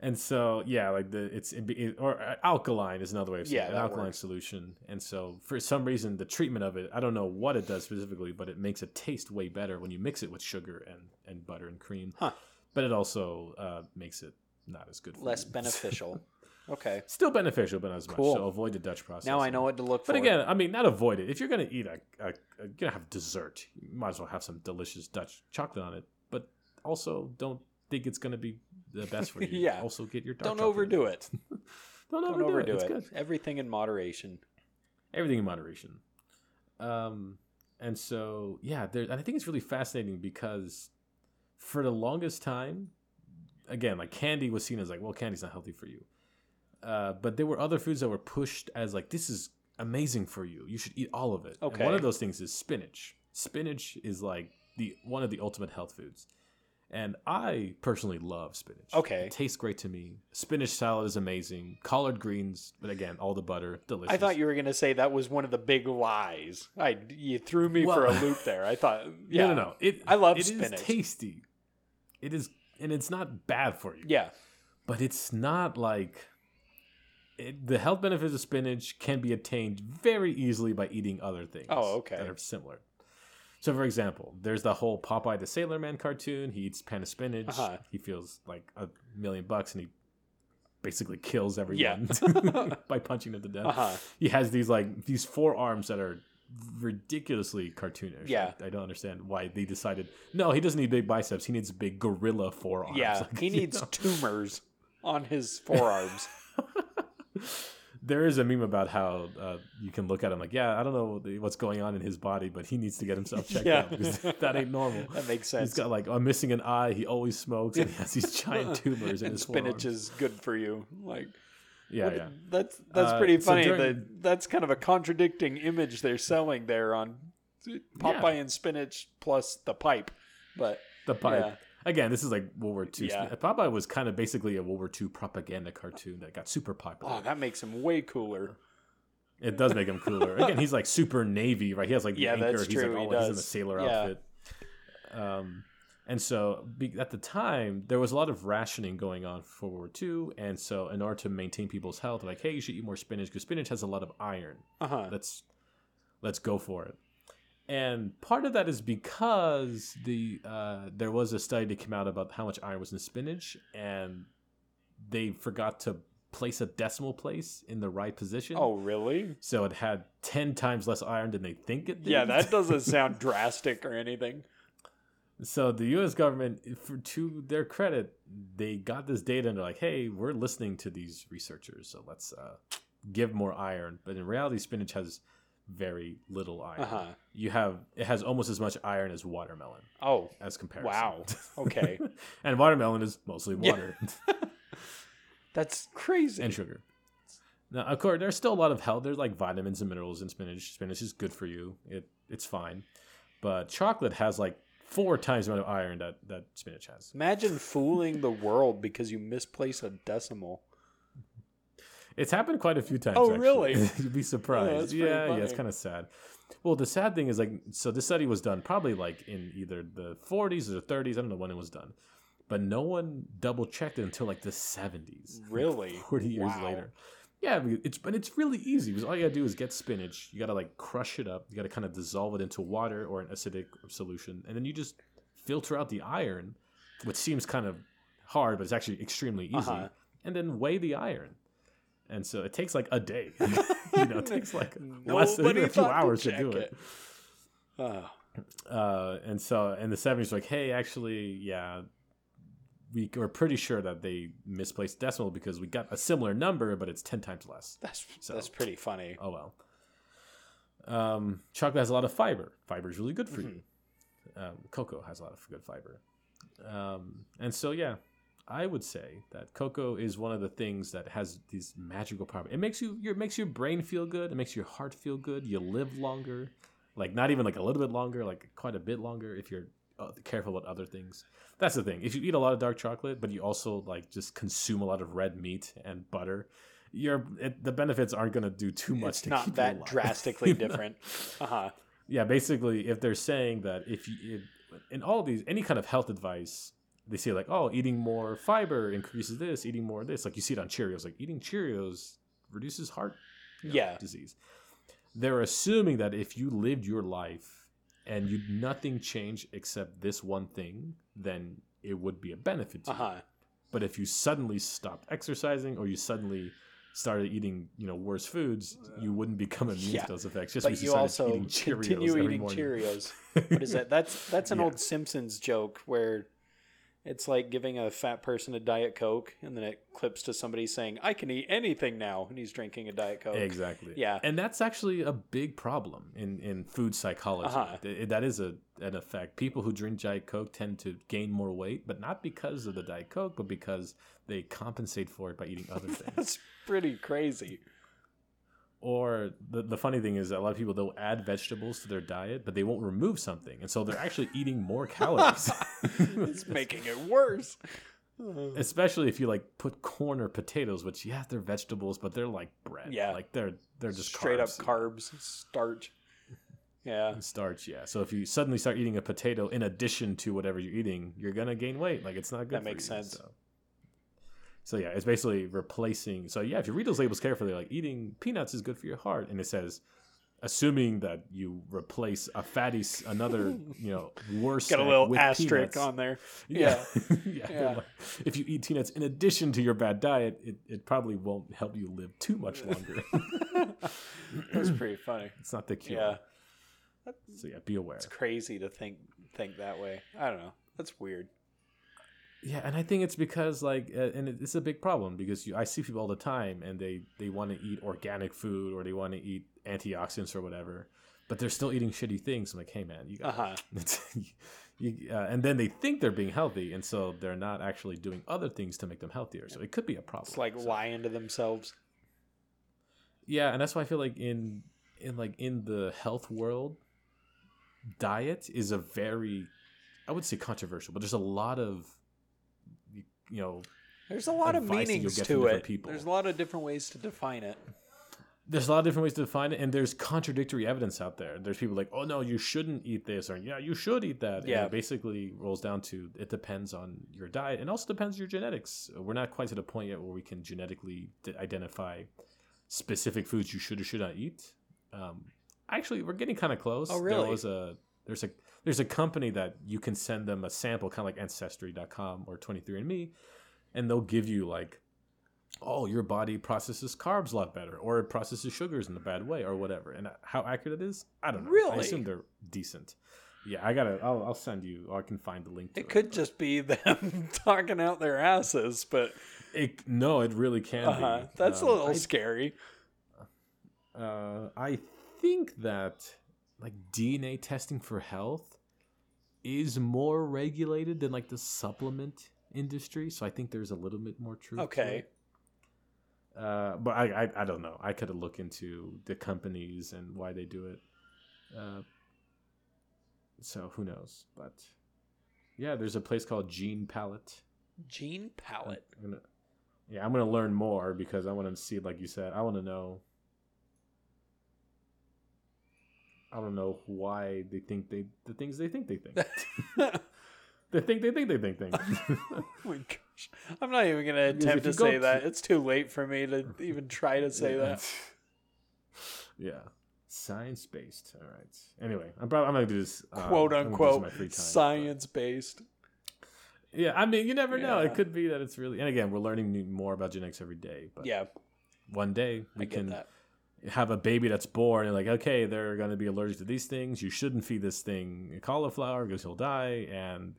And so yeah, like the it's it, or uh, alkaline is another way of saying Yeah, it, an alkaline works. solution. And so for some reason, the treatment of it, I don't know what it does specifically, but it makes it taste way better when you mix it with sugar and and butter and cream. Huh. But it also uh, makes it not as good. For less you. beneficial. <laughs> Okay, Still beneficial, but not as Cool. much. So avoid the Dutch process. now I know what to look for. But again, I mean, not avoid it. If you're gonna eat a, a, a you're gonna have dessert, you might as well have some delicious Dutch chocolate on it. But also, don't think it's gonna be the best for <laughs> you. Yeah. Also, get your dark don't overdo it. <laughs> Don't Don't overdo, overdo it. It's good. Everything in moderation. Everything in moderation. Um, and so yeah, there. And I think it's really fascinating because for the longest time, again, like candy was seen as like, well, candy's not healthy for you. Uh, but there were other foods that were pushed as like, this is amazing for you. You should eat all of it. And one of those things is spinach. Spinach is like the one of the ultimate health foods. And I personally love spinach. Okay. It tastes great to me. Spinach salad is amazing. Collard greens, but again, all the butter, delicious. I thought you were going to say that was one of the big lies. I you threw me for a loop there. I thought, yeah, <laughs> No, no, no. It, I love it spinach. It is tasty. It is, and it's not bad for you. yeah, But it's not like it, the health benefits of spinach can be attained very easily by eating other things. Oh, okay. That are similar. So, for example, there's the whole Popeye the Sailor Man cartoon. He eats a pan of spinach. Uh-huh. He feels like a million bucks, and he basically kills Yeah. everyone <laughs> <laughs> by punching them to death. uh huh. He has these like these four arms that are ridiculously cartoonish. Yeah. I, I don't understand why they decided. No, he doesn't need big biceps. He needs big gorilla forearms. Yeah, <laughs> Like, he needs know. tumors on his forearms. There is a meme about how uh, you can look at him like, yeah, I don't know what's going on in his body, but he needs to get himself checked Yeah. out because <laughs> that ain't normal. that makes sense. He's got like I'm missing an eye. He always smokes, and he has these <laughs> giant tumors in and his spinach forearms. is good for you. Like, Yeah, what- yeah. That's that's Uh, pretty so funny. during- that that's kind of a contradicting image they're selling there on Popeye Yeah. and spinach plus the pipe. But The pipe. Yeah. Again, this is like World War II. Yeah. Popeye was kind of basically a World War II propaganda cartoon that got super popular. oh, that makes him way cooler. It does make him cooler. <laughs> Again, he's like super navy, right? He has like the Yeah, anchor. that's he's true, like he all he's in the does. sailor Yeah. outfit. Um, and so be, at the time, there was a lot of rationing going on for World War II, and so in order to maintain people's health, like, hey, you should eat more spinach because spinach has a lot of iron. Uh huh. That's let's go for it. And part of that is because the uh, there was a study that came out about how much iron was in spinach, and they forgot to place a decimal place in the right position. Oh, really? So it had 10 times less iron than they think it did. Yeah, that <laughs> doesn't sound drastic or anything. So the U.S. government, for to their credit, they got this data and they're like, "Hey, we're listening to these researchers, so let's uh, give more iron." But in reality, spinach has very little iron. Uh-huh. You have it has almost as much iron as watermelon Oh, as comparison. wow. <laughs> Okay. and watermelon is mostly Yeah. water <laughs> <laughs> That's crazy. and sugar. Now, of course, there's still a lot of health. There's like vitamins and minerals in spinach. Spinach is good for you. It it's fine, but chocolate has like four times the amount of iron that that spinach has. Imagine fooling the world because you misplace a decimal. It's happened quite a few times. Oh, actually. really? <laughs> You'd be surprised. Oh, that's pretty yeah, yeah, it's kind of sad. Well, the sad thing is like, so this study was done probably like in either the 40s or the 30s. I don't know when it was done, but no one double checked it until like the 70s. like, Really? 40 years Wow. later. Yeah, but it's but it's really easy because all you gotta do is get spinach. You gotta like crush it up. You gotta kind of dissolve it into water or an acidic solution, and then you just filter out the iron, which seems kind of hard, but it's actually extremely easy. Uh-huh. And then weigh the iron. And so it takes like a day. <laughs> you know, it takes like <laughs> less than a few thought to hours to, do it. it. Oh, Uh, and so in the 70s, like, hey, actually, yeah, we are pretty sure that they misplaced decimal because we got a similar number, but it's 10 times less. that's So- that's pretty funny. Oh, well. Um, chocolate has a lot of fiber. Fiber is really good for you. Um, cocoa has a lot of good fiber. Um, and so, yeah, I would say that cocoa is one of the things that has these magical properties. It makes you, your, makes your brain feel good. It makes your heart feel good. You live longer, like not even like a little bit longer, like quite a bit longer if you're uh, careful about other things. That's the thing. If you eat a lot of dark chocolate, but you also like just consume a lot of red meat and butter, your it, the benefits aren't going to do too much. It's to not keep you that drastically <laughs> different. Uh huh. Yeah, basically, if they're saying that if you if, in all these any kind of health advice, they say like, oh, eating more fiber increases this, eating more of this. Like you see it on Cheerios, like eating Cheerios reduces heart you know, Yeah. disease. They're assuming that if you lived your life and you nothing changed except this one thing, then it would be a benefit to Uh you. But if you suddenly stopped exercising or you suddenly started eating, you know, worse foods, you wouldn't become immune Yeah. to those effects. Just But because you started also eating Cheerios continue eating morning. Cheerios. <laughs> What is that? That's that's an Yeah. old Simpsons joke where it's like giving a fat person a diet coke, and then it clips to somebody saying, "I can eat anything now," and he's drinking a diet coke. Exactly. Yeah. and that's actually a big problem in in food psychology. Uh-huh. That is a an effect. People who drink Diet Coke tend to gain more weight, but not because of the Diet Coke, but because they compensate for it by eating other <laughs> things. That's pretty crazy. Or the, the funny thing is that a lot of people they'll add vegetables to their diet, but they won't remove something, and so they're actually eating more <laughs> calories. It's making it worse. <laughs> Especially if you like put corn or potatoes, which yeah, they're vegetables, but they're like bread. Yeah. like they're they're just Straight up carbs. carbs, starch. Yeah. and starch. Yeah, so if you suddenly start eating a potato in addition to whatever you're eating, you're gonna gain weight. Like it's not good. That makes you, sense. So. So yeah, it's basically replacing. So yeah, if you read those labels carefully, like eating peanuts is good for your heart, and it says, assuming that you replace a fatty, another you know worse. Got a little asterisk peanuts. on there. Yeah, <laughs> yeah. Yeah. like, if you eat peanuts in addition to your bad diet, it, it probably won't help you live too much longer. <laughs> That's pretty funny. it's not the cure. Yeah. So yeah, be aware. It's crazy to think think that way. I don't know. That's weird. Yeah, and I think it's because like, uh, and it's a big problem because you, I see people all the time, and they they want to eat organic food or they want to eat antioxidants or whatever, but they're still eating shitty things. I'm like, hey man, you Uh got, <laughs> huh. you, uh, and then they think they're being healthy, and so they're not actually doing other things to make them healthier. So it could be a problem. It's like So- lying to themselves. yeah, and that's why I feel like in in like in the health world, diet is a very, I would say controversial, but there's a lot of, you, you know, There's a lot of advice you'll meanings get from to different it. people. There's a lot of different ways to define it. there's a lot of different ways to define it, and there's contradictory evidence out there. There's people like, oh no, you shouldn't eat this, or yeah, you should eat that. And Yeah. it basically rolls down to it depends on your diet, and also depends on your genetics. We're not quite to the point yet where we can genetically d- identify specific foods you should or should not eat. Um, actually we're getting kind of close. Oh, really? There was a there's a there's a company that you can send them a sample, kind of like Ancestry.com or 23andMe, and they'll give you like, oh, your body processes carbs a lot better, or it processes sugars in a bad way, or whatever. And how accurate it is, I don't know. Really, I assume they're decent. Yeah, I gotta. I'll, I'll send you. Or I can find the link. To it, It could just be them <laughs> talking out their asses, but It, no, it really can uh, be. that's Um, a little I scary. Uh, I think that like DNA testing for health is more regulated than like the supplement industry. So I think there's a little bit more truth. to Okay. Uh, but I, I I don't know. I could look into the companies and why they do it. Uh, so who knows? But yeah, there's a place called GenoPalate. Gene palette. I'm gonna, yeah, I'm gonna learn more because I want to see, like you said, I want to know. I don't know why they think they the things they think they think. <laughs> <laughs> they think they think they think things. <laughs> Oh my gosh. I'm not even going to attempt to say to- that. It's too late for me to even try to say yeah. that. Yeah, science based. All right. Anyway, I'm probably I'm gonna do this uh, Quote I'm gonna do this in my unquote free time, but- science based. Yeah, I mean, you never know. It could be that it's really. And again, we're learning more about genetics every day. But Yeah, one day we can that. Have a baby that's born and like okay they're going to be allergic to these things. You shouldn't feed this thing cauliflower because he'll die and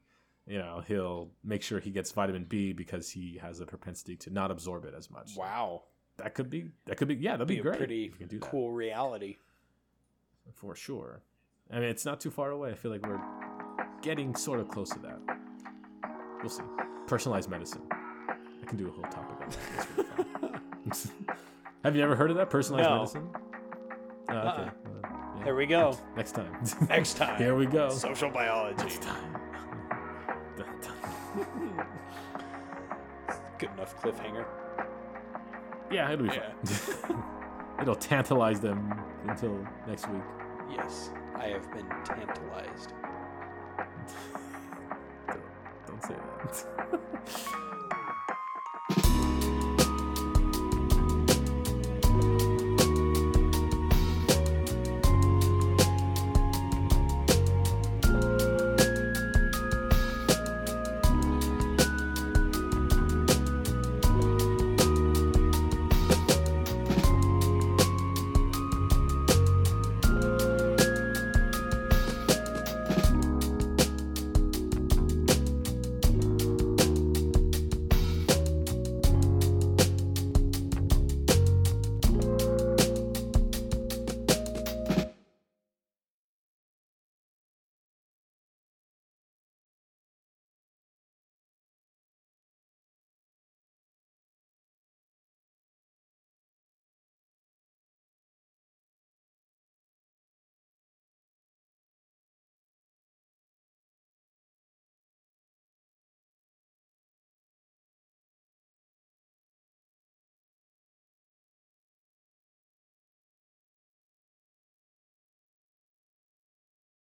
you know he'll make sure he gets vitamin b because he has a propensity to not absorb it as much. Wow. that could be that could be yeah that'd Be, be, a great pretty if can do that, cool reality. for sure. I mean it's not too far away. I feel like we're getting sort of close to that. We'll see. Personalized medicine. I can do a whole topic on that. That's really fun. <laughs> <laughs> have you ever heard of that personalized No. medicine oh, okay Uh-uh. Well, yeah. There we go. Next time. <laughs> Next time. Here we go. Social biology. Next time. <laughs> Good enough cliffhanger. Yeah, it'll be fun. <laughs> it'll tantalize them until next week. Yes, I have been tantalized. Don't, don't say that.